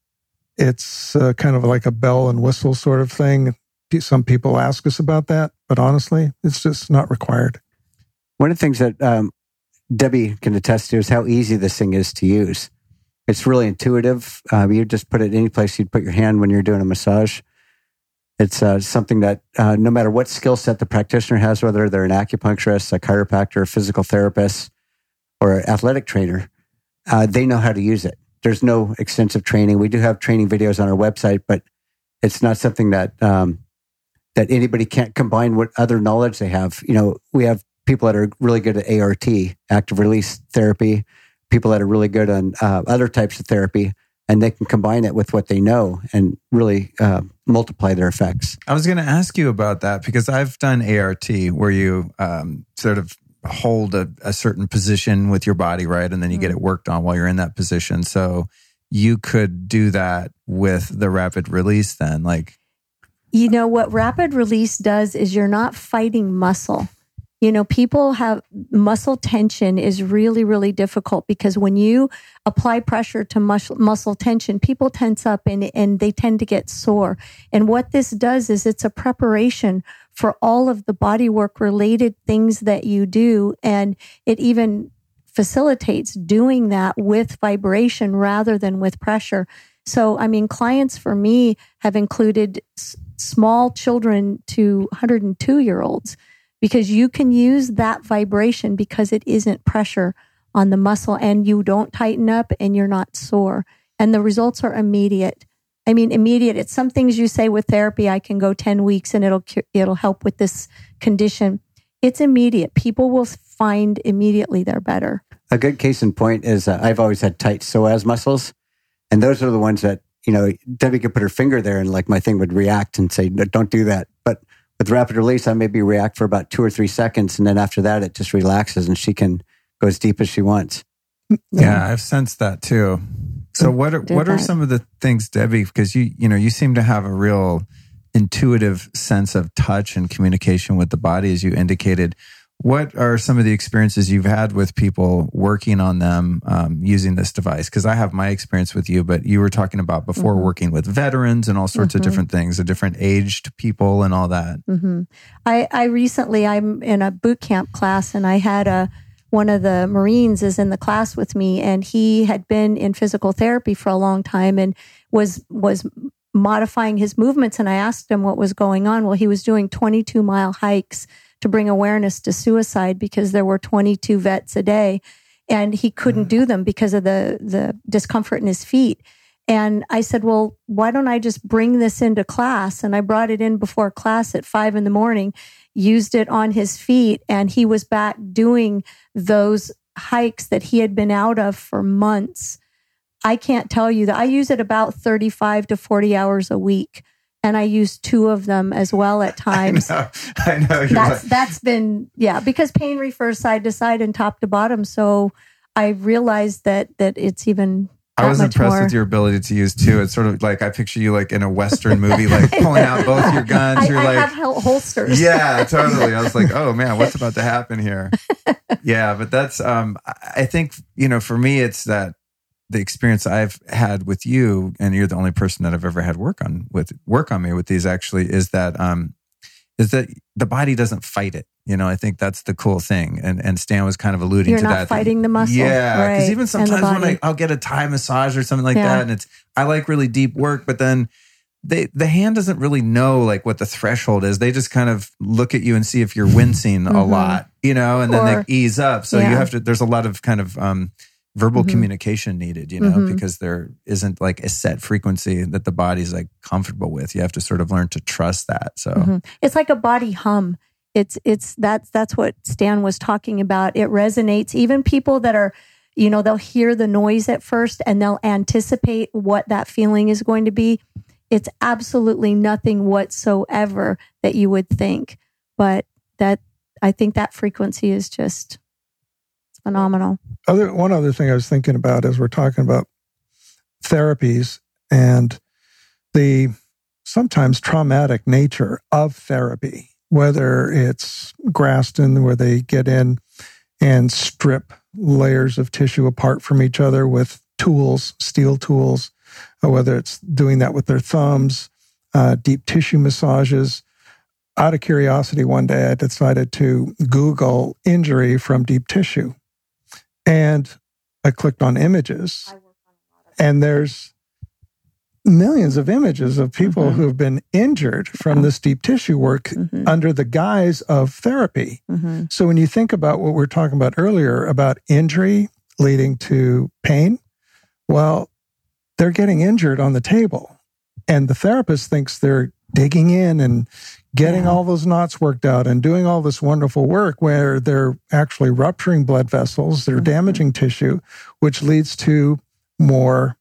It's uh, kind of like a bell and whistle sort of thing. Some people ask us about that, but honestly, it's just not required. One of the things that um, Debbie can attest to is how easy this thing is to use. It's really intuitive. Uh, you just put it any place you'd put your hand when you're doing a massage. It's uh, something that uh, no matter what skill set the practitioner has, whether they're an acupuncturist, a chiropractor, a physical therapist, or athletic trainer, uh, they know how to use it. There's no extensive training. We do have training videos on our website, but it's not something that um, that anybody can't combine with other knowledge they have. You know, we have people that are really good at ART, active release therapy, people that are really good on uh, other types of therapy, and they can combine it with what they know and really uh, multiply their effects. I was going to ask you about that because I've done ART where you um, sort of hold a, a, certain position with your body, right? And then you mm-hmm. get it worked on while you're in that position. So you could do that with the rapid release then, like. You know, what rapid release does is you're not fighting muscle. You know, people have muscle tension is really, really difficult because when you apply pressure to muscle, muscle tension, people tense up and, and they tend to get sore. And what this does is it's a preparation for all of the body work related things that you do. And it even facilitates doing that with vibration rather than with pressure. So, I mean, clients for me have included s- small children to 102 year olds because you can use that vibration because it isn't pressure on the muscle and you don't tighten up and you're not sore. And the results are immediate. I mean, immediate. It's some things you say with therapy. I can go 10 weeks and it'll, it'll help with this condition. It's immediate. People will find immediately they're better. A good case in point is uh, I've always had tight psoas muscles. And those are the ones that, you know, Debbie could put her finger there and like my thing would react and say, don't do that. But with rapid release, I maybe react for about two or three seconds, and then after that, it just relaxes, and she can go as deep as she wants. Yeah, I've sensed that too. So what are, what are some of the things, Debbie? Because you you know you seem to have a real intuitive sense of touch and communication with the body, as you indicated. What are some of the experiences you've had with people working on them um, using this device? Because I have my experience with you, but you were talking about before Mhm. working with veterans and all sorts Mhm. of different things, the different aged people and all that. hmm I, I recently I'm in a boot camp class and I had a one of the Marines is in the class with me and he had been in physical therapy for a long time and was was modifying his movements and I asked him what was going on. Well, he was doing 22 mile hikes to bring awareness to suicide because there were 22 vets a day and he couldn't mm. do them because of the the discomfort in his feet. And I said, well, why don't I just bring this into class? And I brought it in before class at five in the morning, used it on his feet, and he was back doing those hikes that he had been out of for months. I can't tell you that I use it about 35 to 40 hours a week. And I use two of them as well at times. I know. I know. That's that's been yeah, because pain refers side to side and top to bottom. So I realized that that it's even I was impressed more. with your ability to use two. It's sort of like I picture you like in a Western movie, like pulling out both your guns. I, You're I like, have hol- holsters. yeah, totally. I was like, oh man, what's about to happen here? Yeah, but that's um I I think, you know, for me it's that the experience I've had with you, and you're the only person that I've ever had work on with work on me with these actually, is that um is that the body doesn't fight it. You know, I think that's the cool thing. And and Stan was kind of alluding You're to not that. fighting the muscle, Yeah. Because right, even sometimes when. I, I'll get a Thai massage or something like Yeah. that, and it's I like really deep work, but then they the hand doesn't really know like what the threshold is. They just kind of look at you and see if you're wincing a Mhm. lot, you know, and then Or- they ease up. So you have to. There's a lot of kind of um, verbal Mhm. communication needed, you know, Mhm. because there isn't like a set frequency that the body's like comfortable with. You have to sort of learn to trust that. So Mhm. It's like a body hum. It's it's that's that's what Stan was talking about. It resonates. Even people that are, you know, they'll hear the noise at first and they'll anticipate what that feeling is going to be. It's absolutely nothing whatsoever that you would think. But that I think that frequency is just phenomenal. other one other thing I was thinking about as we're talking about therapies and the sometimes traumatic nature of therapy, whether it's Graston, where they get in and strip layers of tissue apart from each other with tools, steel tools, or whether it's doing that with their thumbs, uh, deep tissue massages. Out of curiosity, one day I decided to Google injury from deep tissue. And I clicked on images, and there's millions of images of people Mhm. who have been injured from this deep tissue work Mhm. under the guise of therapy. Mhm. So when you think about what we were talking about earlier about injury leading to pain, well, they're getting injured on the table. And the therapist thinks they're digging in and getting all those knots worked out and doing all this wonderful work where they're actually rupturing blood vessels, they're Mhm. damaging tissue, which leads to more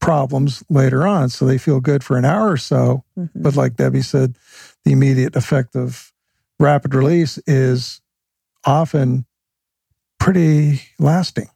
problems later on. So they feel good for an hour or so, Mhm. but like Debbie said, the immediate effect of rapid release is often pretty lasting.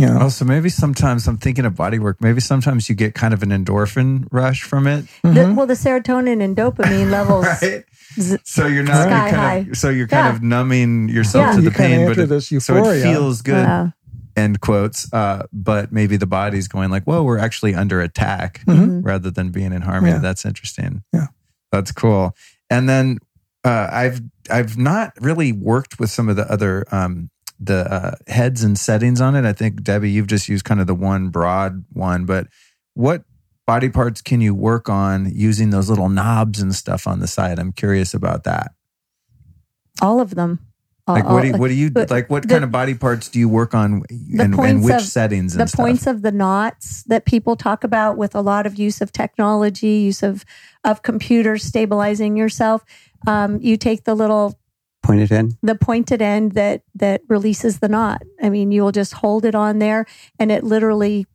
You know, Oh, so maybe sometimes I'm thinking of body work. Maybe sometimes you get kind of an endorphin rush from it, The- Mhm. well, the serotonin and dopamine levels. right? z- So you're not Sky you're kind high. of so you're kind Yeah. of numbing yourself Yeah. to the You pain, but it, this so it feels good. End quotes. Uh, but maybe the body's going like, "Whoa, we're actually under attack," Mhm. rather than being in harmony. Yeah. That's interesting. Yeah. that's cool. And then uh, I've I've not really worked with some of the other um, the uh, heads and settings on it. I think Debbie, you've just used kind of the one broad one, but what body parts can you work on using those little knobs and stuff on the side? I'm curious about that. all of them. All- Like what do you, what do you like? What the- kind of body parts do you work on, and, and which of- settings and the stuff? points of the knots that people talk about with a lot of use of technology, use of of computers stabilizing yourself. Um, you take the little Point it in. the pointed end that that releases the knot. I mean, you will just hold it on there, and it literally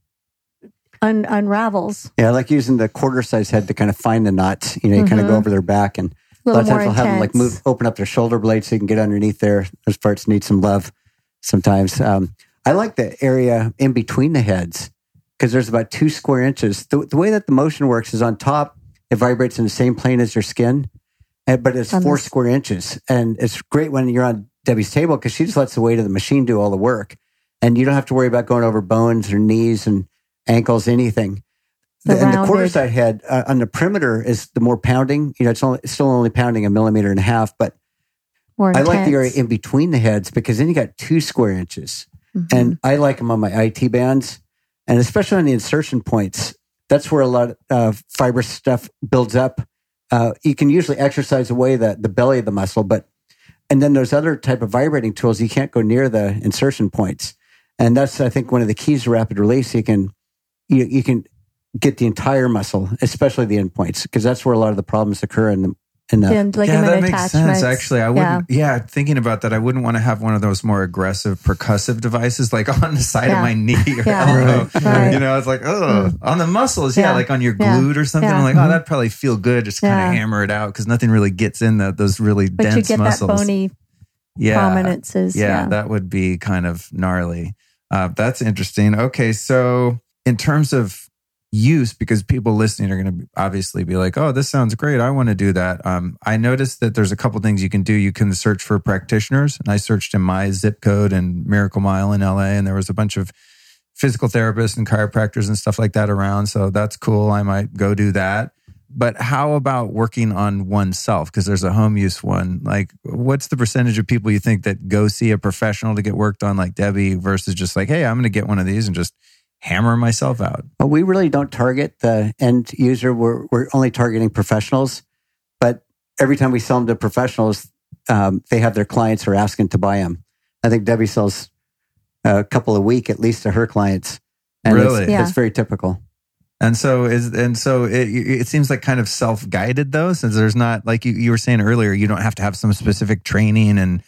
un- unravels. Yeah, I like using the quarter size head to kind of find the knots. You know, you kind of go over their back and A a lot of times I'll have them like move, open up their shoulder blades so you can get underneath there. Those parts need some love sometimes. Um, I like the area in between the heads because there's about two square inches. The, the way that the motion works is on top, it vibrates in the same plane as your skin, and- but it's four this- square inches. And it's great when you're on Debbie's table because she just lets the weight of the machine do all the work. And you don't have to worry about going over bones or knees and ankles, anything. The and the quarter rounded- side head uh, on the perimeter is the more pounding. You know, it's, only, it's still only pounding a millimeter and a half, but I like the area in between the heads because then you got two square inches. Mhm. And I like them on my IT bands and especially on the insertion points. That's where a lot of fibrous stuff builds up. Uh, you can usually exercise away the, the belly of the muscle, but and then there's other type of vibrating tools, you can't go near the insertion points. And that's, I think, one of the keys to rapid release. You can, you, you can get the entire muscle, especially the endpoints, because that's where a lot of the problems occur in the, in the, and yeah, that makes sense. Actually, I wouldn't. Yeah. thinking about that, I wouldn't want to have one of those more aggressive percussive devices, like on the side Yeah. of my knee or Yeah. elbow. Right, right. You know, it's like, oh, on the muscles, yeah, Yeah. like on your Yeah. glute or something. Yeah. I'm like, oh, that'd probably feel good. Just kind Yeah. of hammer it out because nothing really gets in the, those really But you dense get muscles. that bony yeah, prominences. yeah, Yeah. that would be kind of gnarly. Uh, that's interesting. Okay, so in terms of use, because people listening are going to obviously be like, "Oh, this sounds great. I want to do that." Um, I noticed that there's a couple things you can do. You can search for practitioners, and I searched in my zip code and Miracle Mile in LA, and there was a bunch of physical therapists and chiropractors and stuff like that around. So that's cool. I might go do that. But how about working on oneself? Because there's a home use one. Like, what's the percentage of people you think that go see a professional to get worked on, like Debbie, versus just like, hey, I'm going to get one of these and just hammer myself out? Well, we really don't target the end user. We're, we're only targeting professionals. But every time we sell them to professionals, um, they have their clients who are asking to buy them. I think Debbie sells a couple a week at least to her clients. And Really? It's, Yeah. it's very typical. And so is and so it it seems like kind of self guided though, since there's not like you, you were saying earlier, you don't have to have some specific training, and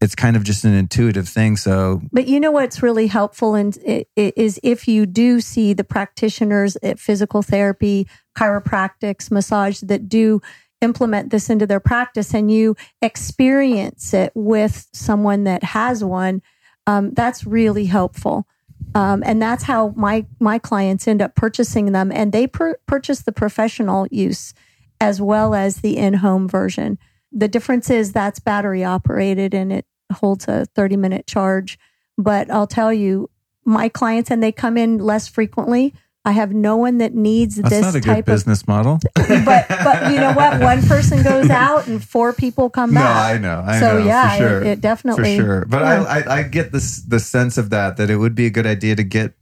it's kind of just an intuitive thing. So But you know what's really helpful and is if you do see the practitioners at physical therapy, chiropractics, massage that do implement this into their practice and you experience it with someone that has one, um, that's really helpful. Um, and that's how my my clients end up purchasing them, and they pur- purchase the professional use as well as the in-home version. The difference is that's battery operated and it holds a 30 minute charge. But I'll tell you, my clients and they come in less frequently. I have no one that needs that's this not a good type of. business model. But but you know what? One person goes out and four people come no, back. I know, I so know, yeah, for sure. it, it definitely for sure. But yeah. I, I I get this the sense of that that it would be a good idea to get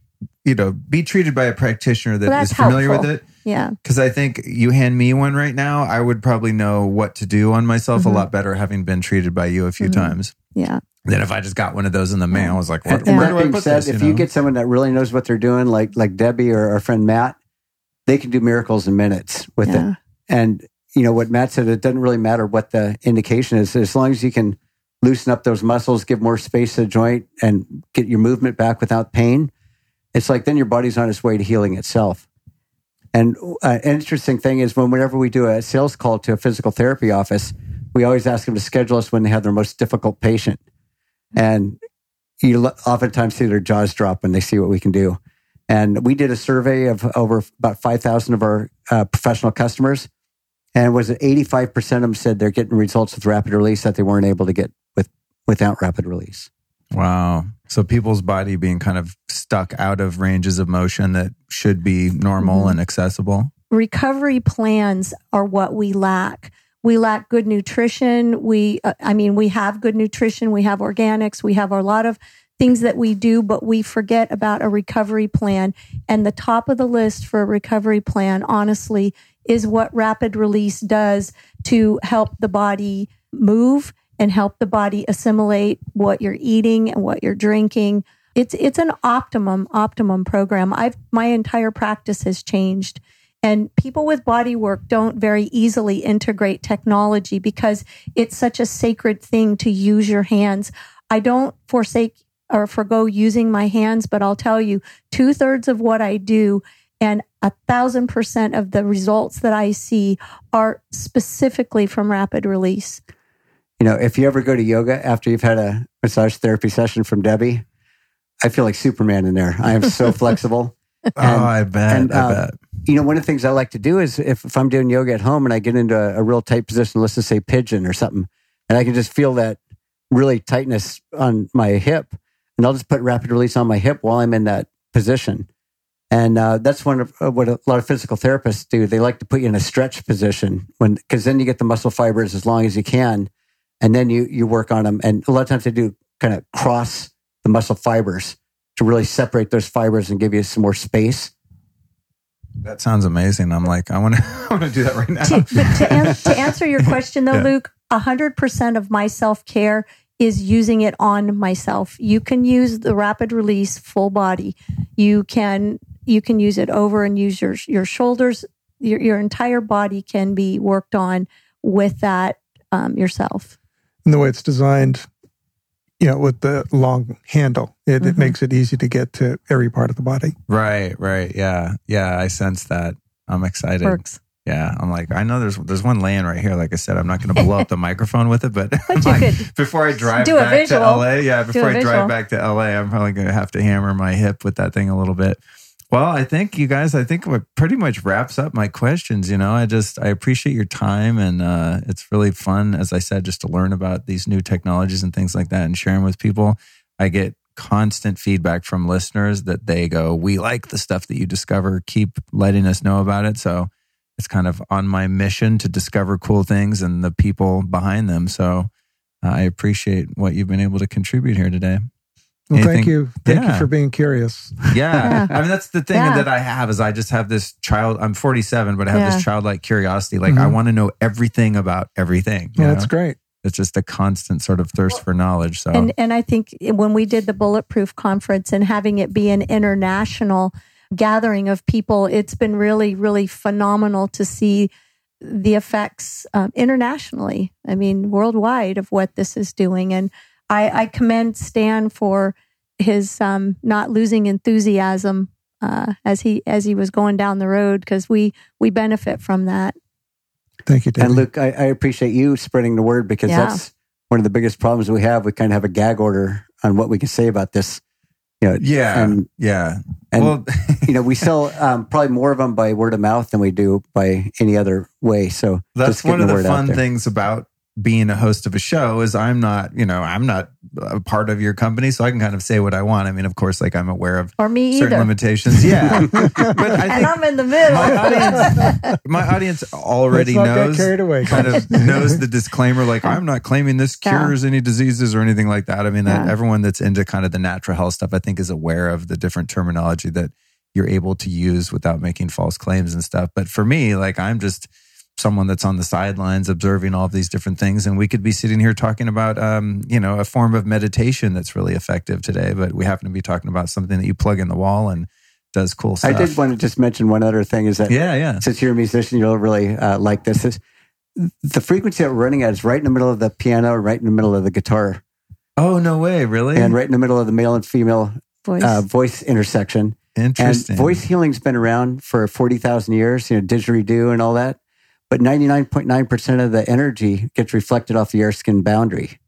you know be treated by a practitioner that is Well, that's familiar helpful. with it. yeah. Because I think you hand me one right now, I would probably know what to do on myself Mhm. a lot better having been treated by you a few Mhm. times Yeah. than if I just got one of those in the mail. I was like, where, And, and where that do I put said, this? if know? you get someone that really knows what they're doing, like like Debbie or our friend Matt, they can do miracles in minutes with Yeah. it. And you know what Matt said, it doesn't really matter what the indication is, as long as you can loosen up those muscles, give more space to the joint, and get your movement back without pain. It's like then your body's on its way to healing itself. And uh, an interesting thing is when whenever we do a sales call to a physical therapy office, we always ask them to schedule us when they have their most difficult patient. And you oftentimes see their jaws drop when they see what we can do. And we did a survey of over about 5,000 of our uh, professional customers. And was it 85% of them said they're getting results with rapid release that they weren't able to get with without rapid release. Wow. So people's body being kind of stuck out of ranges of motion that should be normal Mhm. and accessible. recovery plans are what we lack. We lack good nutrition. We, uh, I mean, we have good nutrition. We have organics. We have a lot of things that we do, but we forget about a recovery plan. And the top of the list for a recovery plan, honestly, is what rapid release does to help the body move and help the body assimilate what you're eating and what you're drinking. It's it's an optimum optimum program. I've my entire practice has changed. And people with body work don't very easily integrate technology because it's such a sacred thing to use your hands. I don't forsake or forego using my hands, but I'll tell you, two thirds of what I do and a thousand percent of the results that I see are specifically from rapid release. You know, if you ever go to yoga after you've had a massage therapy session from Debbie, I feel like Superman in there. I am so flexible. oh, I bet. and, I uh, bet. You know, one of the things I like to do is if, if I'm doing yoga at home and I get into a, a real tight position, let's just say pigeon or something, and I can just feel that really tightness on my hip, and I'll just put rapid release on my hip while I'm in that position. And uh, that's one of uh, what a lot of physical therapists do. They like to put you in a stretch position when, because then you get the muscle fibers as long as you can, and then you you work on them. And a lot of times they do kind of cross the muscle fibers to really separate those fibers and give you some more space. That sounds amazing. I'm like, I want to, I want to do that right now. to, but to, an- to answer your question though, Yeah. Luke, hundred percent of my self care is using it on myself. You can use the rapid release full body. You can you can use it over and use your your shoulders. Your your entire body can be worked on with that um, yourself. And the way it's designed, you know, with the long handle, it, it Mhm. makes it easy to get to every part of the body. Right, right. Yeah. Yeah. I sense that. I'm excited. Works. Yeah. I'm like, I know there's there's one laying right here. Like I said, I'm not going to blow up the microphone with it, but, But like, before I drive do a back to. LA, yeah, before I drive back to LA, I'm probably going to have to hammer my hip with that thing a little bit. Well, I think you guys, I think what pretty much wraps up my questions. You know, I just, I appreciate your time and uh, it's really fun, as I said, just to learn about these new technologies and things like that and sharing with people. I get constant feedback from listeners that they go, We like the stuff that you discover. Keep letting us know about it. So it's kind of on my mission to discover cool things and the people behind them. So uh, I appreciate what you've been able to contribute here today. Well, thank you. Thank Yeah. you for being curious. Yeah. Yeah. I mean, that's the thing Yeah. that I have is I just have this child. I'm 47, but I have Yeah. this childlike curiosity. Like I Mhm. want to know everything about everything. you Yeah, know? that's great. It's just a constant sort of thirst for knowledge. So And and I think when we did the bulletproof conference and having it be an international gathering of people, it's been really really phenomenal to see the effects um, internationally. I mean, worldwide of what this is doing, and I, I commend Stan for his um, not losing enthusiasm uh, as he as he was going down the road because we we benefit from that. Thank you, David. And Luke, I, I appreciate you spreading the word because Yeah. that's one of the biggest problems we have. We kind of have a gag order on what we can say about this. You know, yeah, and yeah. and well, you know, we sell um, probably more of them by word of mouth than we do by any other way. So that's one of the word out fun things about being a host of a show is I'm not, you know, I'm not a part of your company, so I can kind of say what I want. I mean, of course, like I'm aware of Or me certain either. limitations. Yeah, but I and think I'm in the middle. my audience, my audience already Let's not get knows carried away. kind of knows the disclaimer like i'm not claiming this Yeah. cures any diseases or anything like that i mean that Yeah. everyone that's into kind of the natural health stuff i think is aware of the different terminology that you're able to use without making false claims and stuff but for me like i'm just someone that's on the sidelines observing all of these different things and we could be sitting here talking about um, you know a form of meditation that's really effective today but we happen to be talking about something that you plug in the wall and does cool stuff. I did want to just mention one other thing is that yeah yeah since you're a musician, you'll really uh, like this. Is the frequency that we're running at is right in the middle of the piano, right in the middle of the guitar, oh no way really and right in the middle of the male and female Voice. uh, voice intersection. And interesting voice healing's been around for 40,000 years, you know, didgeridoo and all that. But 99.9% of the energy gets reflected off the air skin boundary.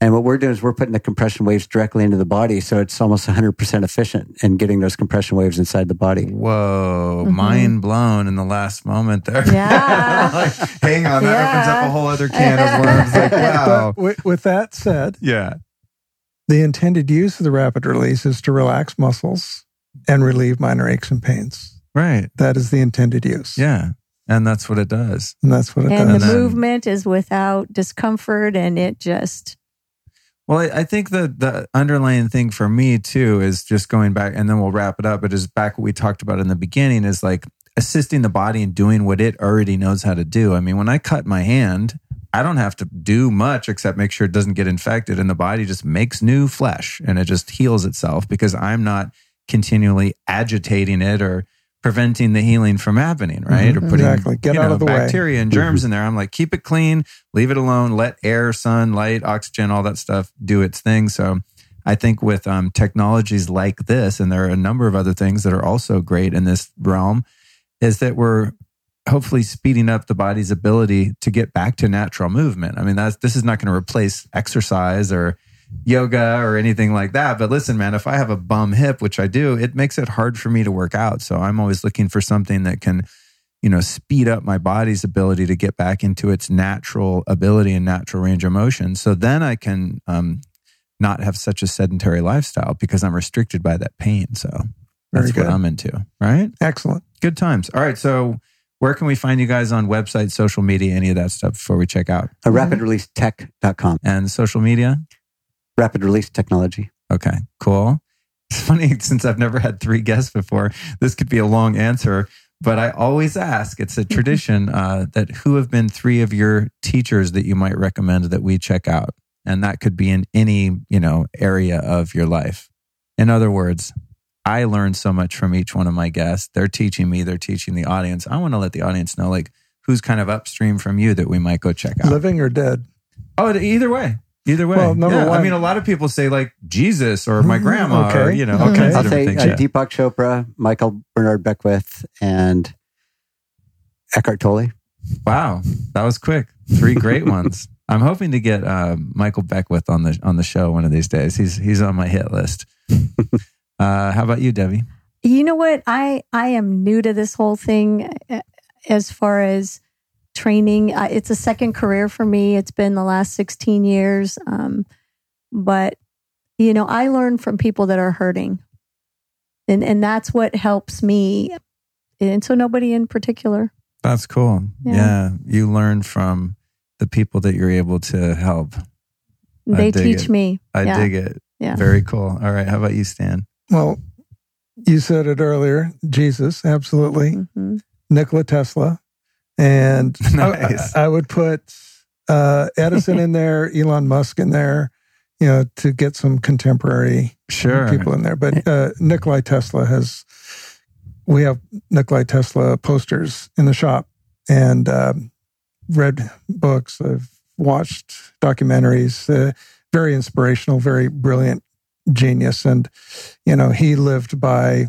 And what we're doing is we're putting the compression waves directly into the body. So it's almost 100% efficient in getting those compression waves inside the body. Whoa, Mhm. mind blown in the last moment there. Yeah. Like, hang on, that Yeah. opens up a whole other can of worms. Like, wow. With, with that said, Yeah. the intended use of the rapid release is to relax muscles and relieve minor aches and pains. Right. That is the intended use. Yeah. And that's what it does. And that's what it does. and the movement is without discomfort and it just Well, I, I think the the underlying thing for me too is just going back, and then we'll wrap it up. But is back what we talked about in the beginning is like assisting the body in doing what it already knows how to do. I mean, when I cut my hand, I don't have to do much except make sure it doesn't get infected, and the body just makes new flesh and it just heals itself because I'm not continually agitating it or preventing the healing from happening, right? Mhm, or putting exactly. Get out know, of the way. Mm-hmm. bacteria and germs in there. I'm like, keep it clean, leave it alone, let air, sun, light, oxygen, all that stuff do its thing. So I think with um, technologies like this, and there are a number of other things that are also great in this realm, is that we're hopefully speeding up the body's ability to get back to natural movement. I mean, that's this is not going to replace exercise or yoga or anything like that. But listen, man, if I have a bum hip, which I do, it makes it hard for me to work out. So I'm always looking for something that can you know, speed up my body's ability to get back into its natural ability and natural range of motion. So then I can um, not have such a sedentary lifestyle because I'm restricted by that pain. So Very that's good. what I'm into, right? Excellent. Good times. All right. So where can we find you guys on website, social media, any of that stuff before we check out? Uh, rapidreleasetech.com. And social media? Rapid release technology. Okay, cool. It's funny since I've never had three guests before. This could be a long answer, but I always ask. It's a tradition uh, that who have been three of your teachers that you might recommend that we check out, and that could be in any you know area of your life. In other words, I learn so much from each one of my guests. They're teaching me. They're teaching the audience. I want to let the audience know like who's kind of upstream from you that we might go check out. Living or dead? Oh, either way. Either way. Well, number Yeah, I mean, a lot of people say like Jesus or my Mhm, grandma or, okay. you know, all Okay. kinds I'll of say different uh, yeah. Deepak Chopra, Michael Bernard Beckwith, and Eckhart Tolle. Wow. That was quick. Three great ones. I'm hoping to get uh, Michael Beckwith on the on the show one of these days. He's he's on my hit list. uh, how about you, Debbie? You know what? I I am new to this whole thing uh, as far as training. Uh, It's a second career for me. It's been the last 16 years. Um, but you know, I learn from people that are hurting. And and that's what helps me. And so nobody in particular. That's cool. Yeah. Yeah. You learn from the people that you're able to help. They teach it. me. I yeah. dig it. Yeah. Very cool. All right. How about you, Stan? Well, you said it earlier. Jesus, absolutely. Mhm. Nikola Tesla, and I- Nice. I, I would put uh, Edison in there, Elon Musk in there, you know, to get some contemporary Sure. people in there. But uh, Nikolai Tesla has, we have Nikolai Tesla posters in the shop and um, read books. I've watched documentaries. Uh, very inspirational, very brilliant genius. And, you know, he lived by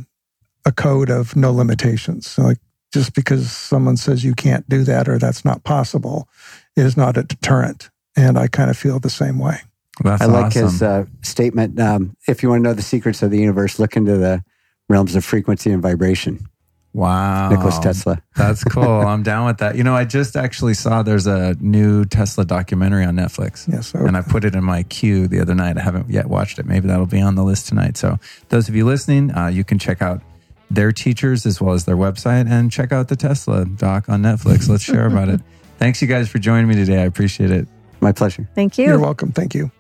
a code of no limitations. Like just because someone says you can't do that or that's not possible is not a deterrent. And I kind of feel the same way. That's I like awesome. his uh, statement. Um, if you want to know the secrets of the universe, look into the realms of frequency and vibration. wow. Nicholas Tesla. That's cool. I'm down with that. You know, I just actually saw there's a new Tesla documentary on Netflix. Yeah, so And I put it in my queue the other night. I haven't yet watched it. Maybe that'll be on the list tonight. So, those of you listening, uh, you can check out their teachers as well as their website and check out the Tesla doc on Netflix. Let's share about it. Thanks, you guys, for joining me today. I appreciate it. My pleasure. Thank you. you're welcome. Thank you.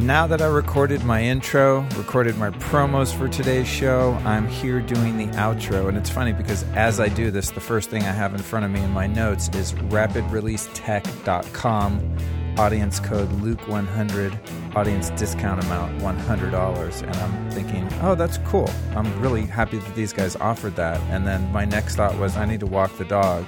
Now that I recorded my intro, recorded my promos for today's show, I'm here doing the outro. And it's funny because as I do this, the first thing I have in front of me in my notes is rapidreleasetech.com, audience code Luke100, audience discount amount $100. And I'm thinking, oh, that's cool. I'm really happy that these guys offered that. And then my next thought was, I need to walk the dog.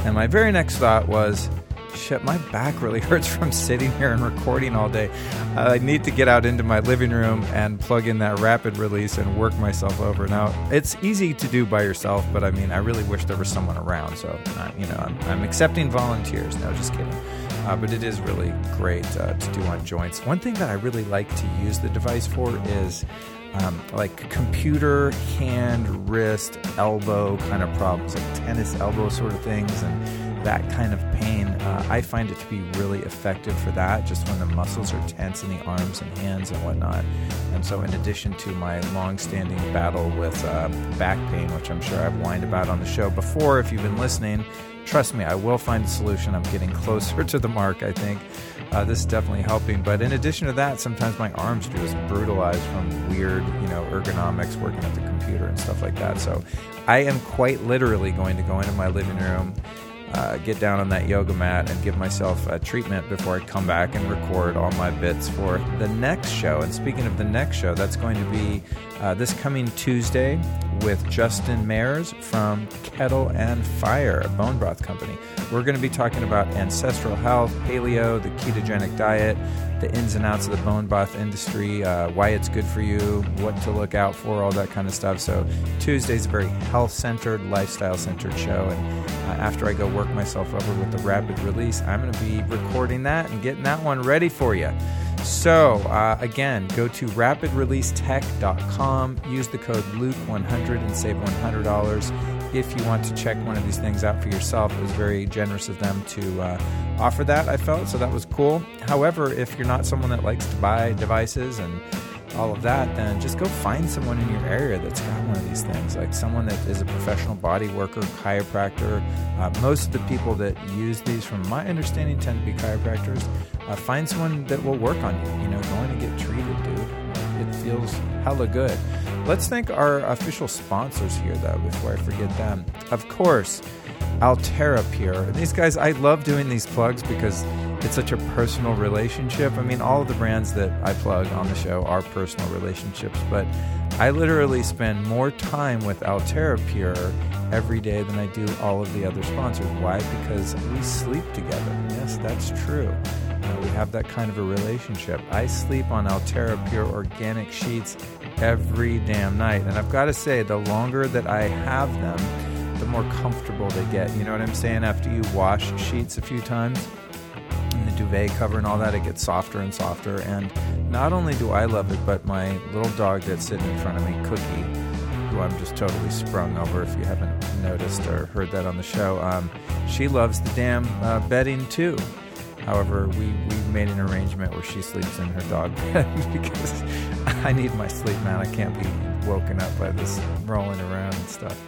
And my very next thought was, shit, my back really hurts from sitting here and recording all day. I need to get out into my living room and plug in that rapid release and work myself over. Now, it's easy to do by yourself, but I mean, I really wish there was someone around. So, uh, you know, I'm, I'm accepting volunteers. No, just kidding. Uh, but it is really great uh, to do on joints. One thing that I really like to use the device for is um, like computer, hand, wrist, elbow kind of problems, like tennis elbow sort of things, and that kind of pain. Uh, I find it to be really effective for that, just when the muscles are tense in the arms and hands and whatnot. And so, in addition to my long-standing battle with uh, back pain, which I'm sure I've whined about on the show before, if you've been listening, trust me, I will find a solution. I'm getting closer to the mark, I think. Uh, this is definitely helping. But in addition to that, sometimes my arms just brutalized from weird, you know, ergonomics working at the computer and stuff like that. So I am quite literally going to go into my living room, uh, get down on that yoga mat, and give myself a treatment before I come back and record all my bits for the next show. And speaking of the next show, that's going to be uh, this coming Tuesday with Justin Mares from Kettle and Fire, a bone broth company. We're going to be talking about ancestral health, paleo, the ketogenic diet, the ins and outs of the bone broth industry, uh, why it's good for you, what to look out for, all that kind of stuff. So Tuesday's a very health centered, lifestyle centered show. And uh, after I go work myself over with the rapid release, I'm going to be recording that and getting that one ready for you. So, uh, again, go to rapidreleasetech.com, use the code Luke100 and save $100 if you want to check one of these things out for yourself. It was very generous of them to uh, offer that, I felt, so that was cool. However, if you're not someone that likes to buy devices and all of that, then just go find someone in your area that's got one of these things, like someone that is a professional body worker, chiropractor. Uh, most of the people that use these, from my understanding, tend to be chiropractors. Uh, find someone that will work on you. You know, going to get treated, dude. It feels hella good. Let's thank our official sponsors here, though, before I forget them. Of course, Alterra Pure. These guys, I love doing these plugs because it's such a personal relationship. I mean, all of the brands that I plug on the show are personal relationships, but I literally spend more time with Alterra Pure every day than I do all of the other sponsors. Why? Because we sleep together. Yes, that's true. Uh, we have that kind of a relationship. I sleep on Alterra Pure organic sheets every damn night. And I've got to say, the longer that I have them, the more comfortable they get. You know what I'm saying? After you wash sheets a few times, and the duvet cover and all that, it gets softer and softer. And not only do I love it, but my little dog that's sitting in front of me, Cookie, who I'm just totally sprung over if you haven't noticed or heard that on the show, um, she loves the damn uh, bedding too. However, we, we made an arrangement where she sleeps in her dog bed because I need my sleep, man. I can't be woken up by this rolling around and stuff.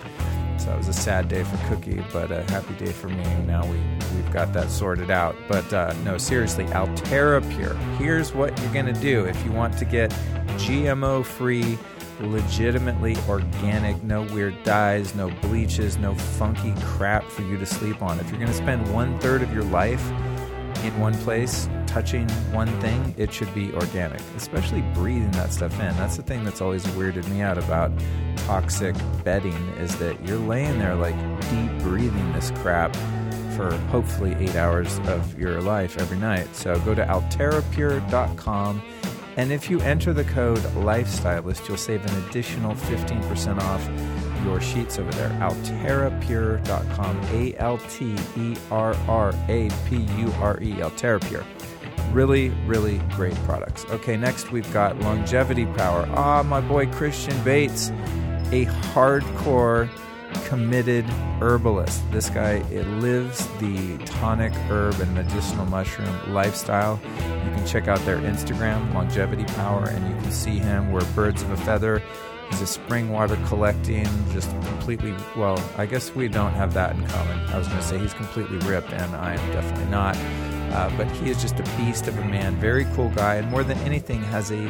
So it was a sad day for Cookie, but a happy day for me. Now we, we've got that sorted out. But uh, no, seriously, Alterra Pure. Here's what you're going to do if you want to get GMO free, legitimately organic, no weird dyes, no bleaches, no funky crap for you to sleep on. If you're going to spend one third of your life in one place, touching one thing, it should be organic, especially breathing that stuff in. That's the thing that's always weirded me out about toxic bedding is that you're laying there like deep breathing this crap for hopefully eight hours of your life every night. So go to alterrapure.com. And if you enter the code LifeStylist, you'll save an additional 15% off your sheets over there. Alterrapure.com. A L T E R R A P U R E. Alterrapure. Really, really great products. Okay, next we've got Longevity Power. Ah, my boy Christian Bates, a hardcore committed herbalist. This guy it lives the tonic herb and medicinal mushroom lifestyle. You can check out their Instagram, Longevity Power, and you can see him. We're birds of a feather. He's a spring water collecting, just completely. Well, I guess we don't have that in common. I was going to say he's completely ripped, and I am definitely not. Uh, but he is just a beast of a man, very cool guy, and more than anything, has a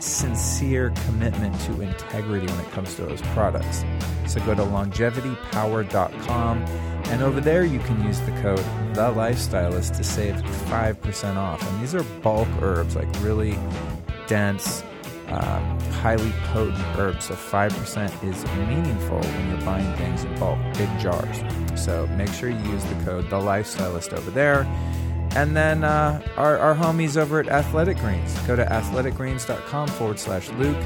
sincere commitment to integrity when it comes to those products. So go to longevitypower.com, and over there you can use the code The Lifestylist to save 5% off. And these are bulk herbs, like really dense, um, highly potent herbs. So 5% is meaningful when you're buying things in bulk, big jars. So make sure you use the code The Lifestylist over there. And then uh, our, our homies over at Athletic Greens. Go to athleticgreens.com forward slash Luke.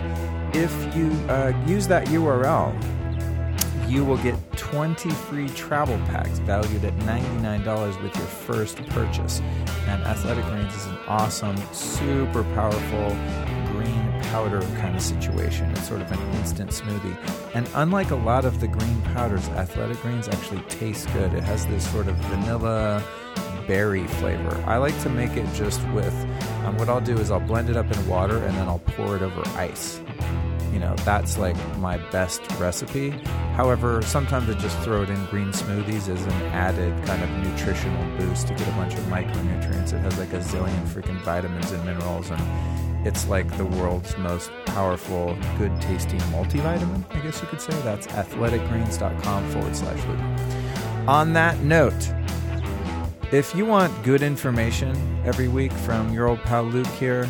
If you uh, use that URL, you will get 20 free travel packs valued at $99 with your first purchase. And Athletic Greens is an awesome, super powerful green powder kind of situation. It's sort of an instant smoothie. And unlike a lot of the green powders, Athletic Greens actually tastes good. It has this sort of vanilla berry flavor. I like to make it just with um, what I'll do is I'll blend it up in water and then I'll pour it over ice. You know, that's like my best recipe. However, sometimes I just throw it in green smoothies as an added kind of nutritional boost to get a bunch of micronutrients. It has like a zillion freaking vitamins and minerals, and it's like the world's most powerful, good tasting multivitamin, I guess you could say. That's athleticgreens.com forward slash Luke. On that note, if you want good information every week from your old pal Luke here,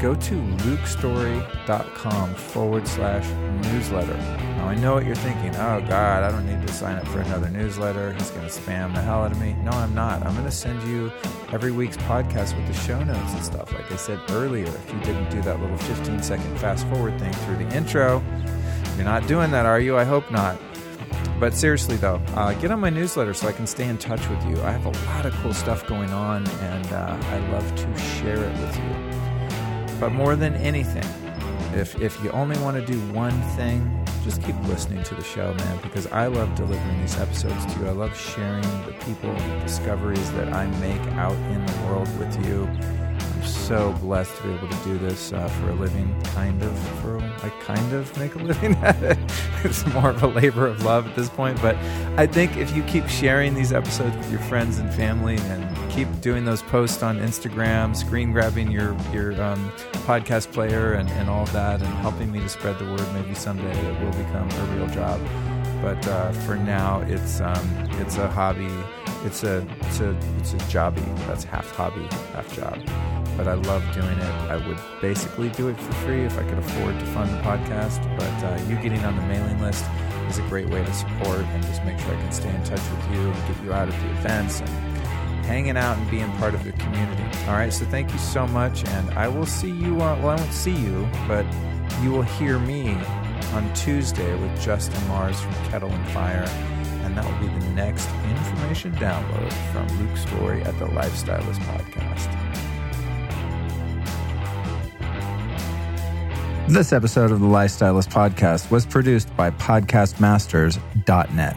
go to lukestory.com forward slash newsletter. Now, I know what you're thinking. Oh, God, I don't need to sign up for another newsletter. He's going to spam the hell out of me. No, I'm not. I'm going to send you every week's podcast with the show notes and stuff. Like I said earlier, if you didn't do that little 15 second fast forward thing through the intro, you're not doing that, are you? I hope not. But seriously, though, uh, get on my newsletter so I can stay in touch with you. I have a lot of cool stuff going on, and uh, I love to share it with you. But more than anything, if if you only want to do one thing, just keep listening to the show, man, because I love delivering these episodes to you. I love sharing the people and discoveries that I make out in the world with you. So blessed to be able to do this uh, for a living, kind of. For I kind of make a living at it. it's more of a labor of love at this point, but I think if you keep sharing these episodes with your friends and family, and keep doing those posts on Instagram, screen grabbing your your um, podcast player, and, and all that, and helping me to spread the word, maybe someday it will become a real job. But uh, for now, it's um, it's a hobby. It's a it's a it's a jobby. That's half hobby, half job but I love doing it. I would basically do it for free if I could afford to fund the podcast. But uh, you getting on the mailing list is a great way to support and just make sure I can stay in touch with you and get you out at the events and hanging out and being part of the community. All right, so thank you so much, and I will see you. Uh, well, I won't see you, but you will hear me on Tuesday with Justin Mares from Kettle and Fire. And that will be the next information download from Luke Story at the Lifestylist Podcast. This episode of the Lifestylist Podcast was produced by PodcastMasters.net.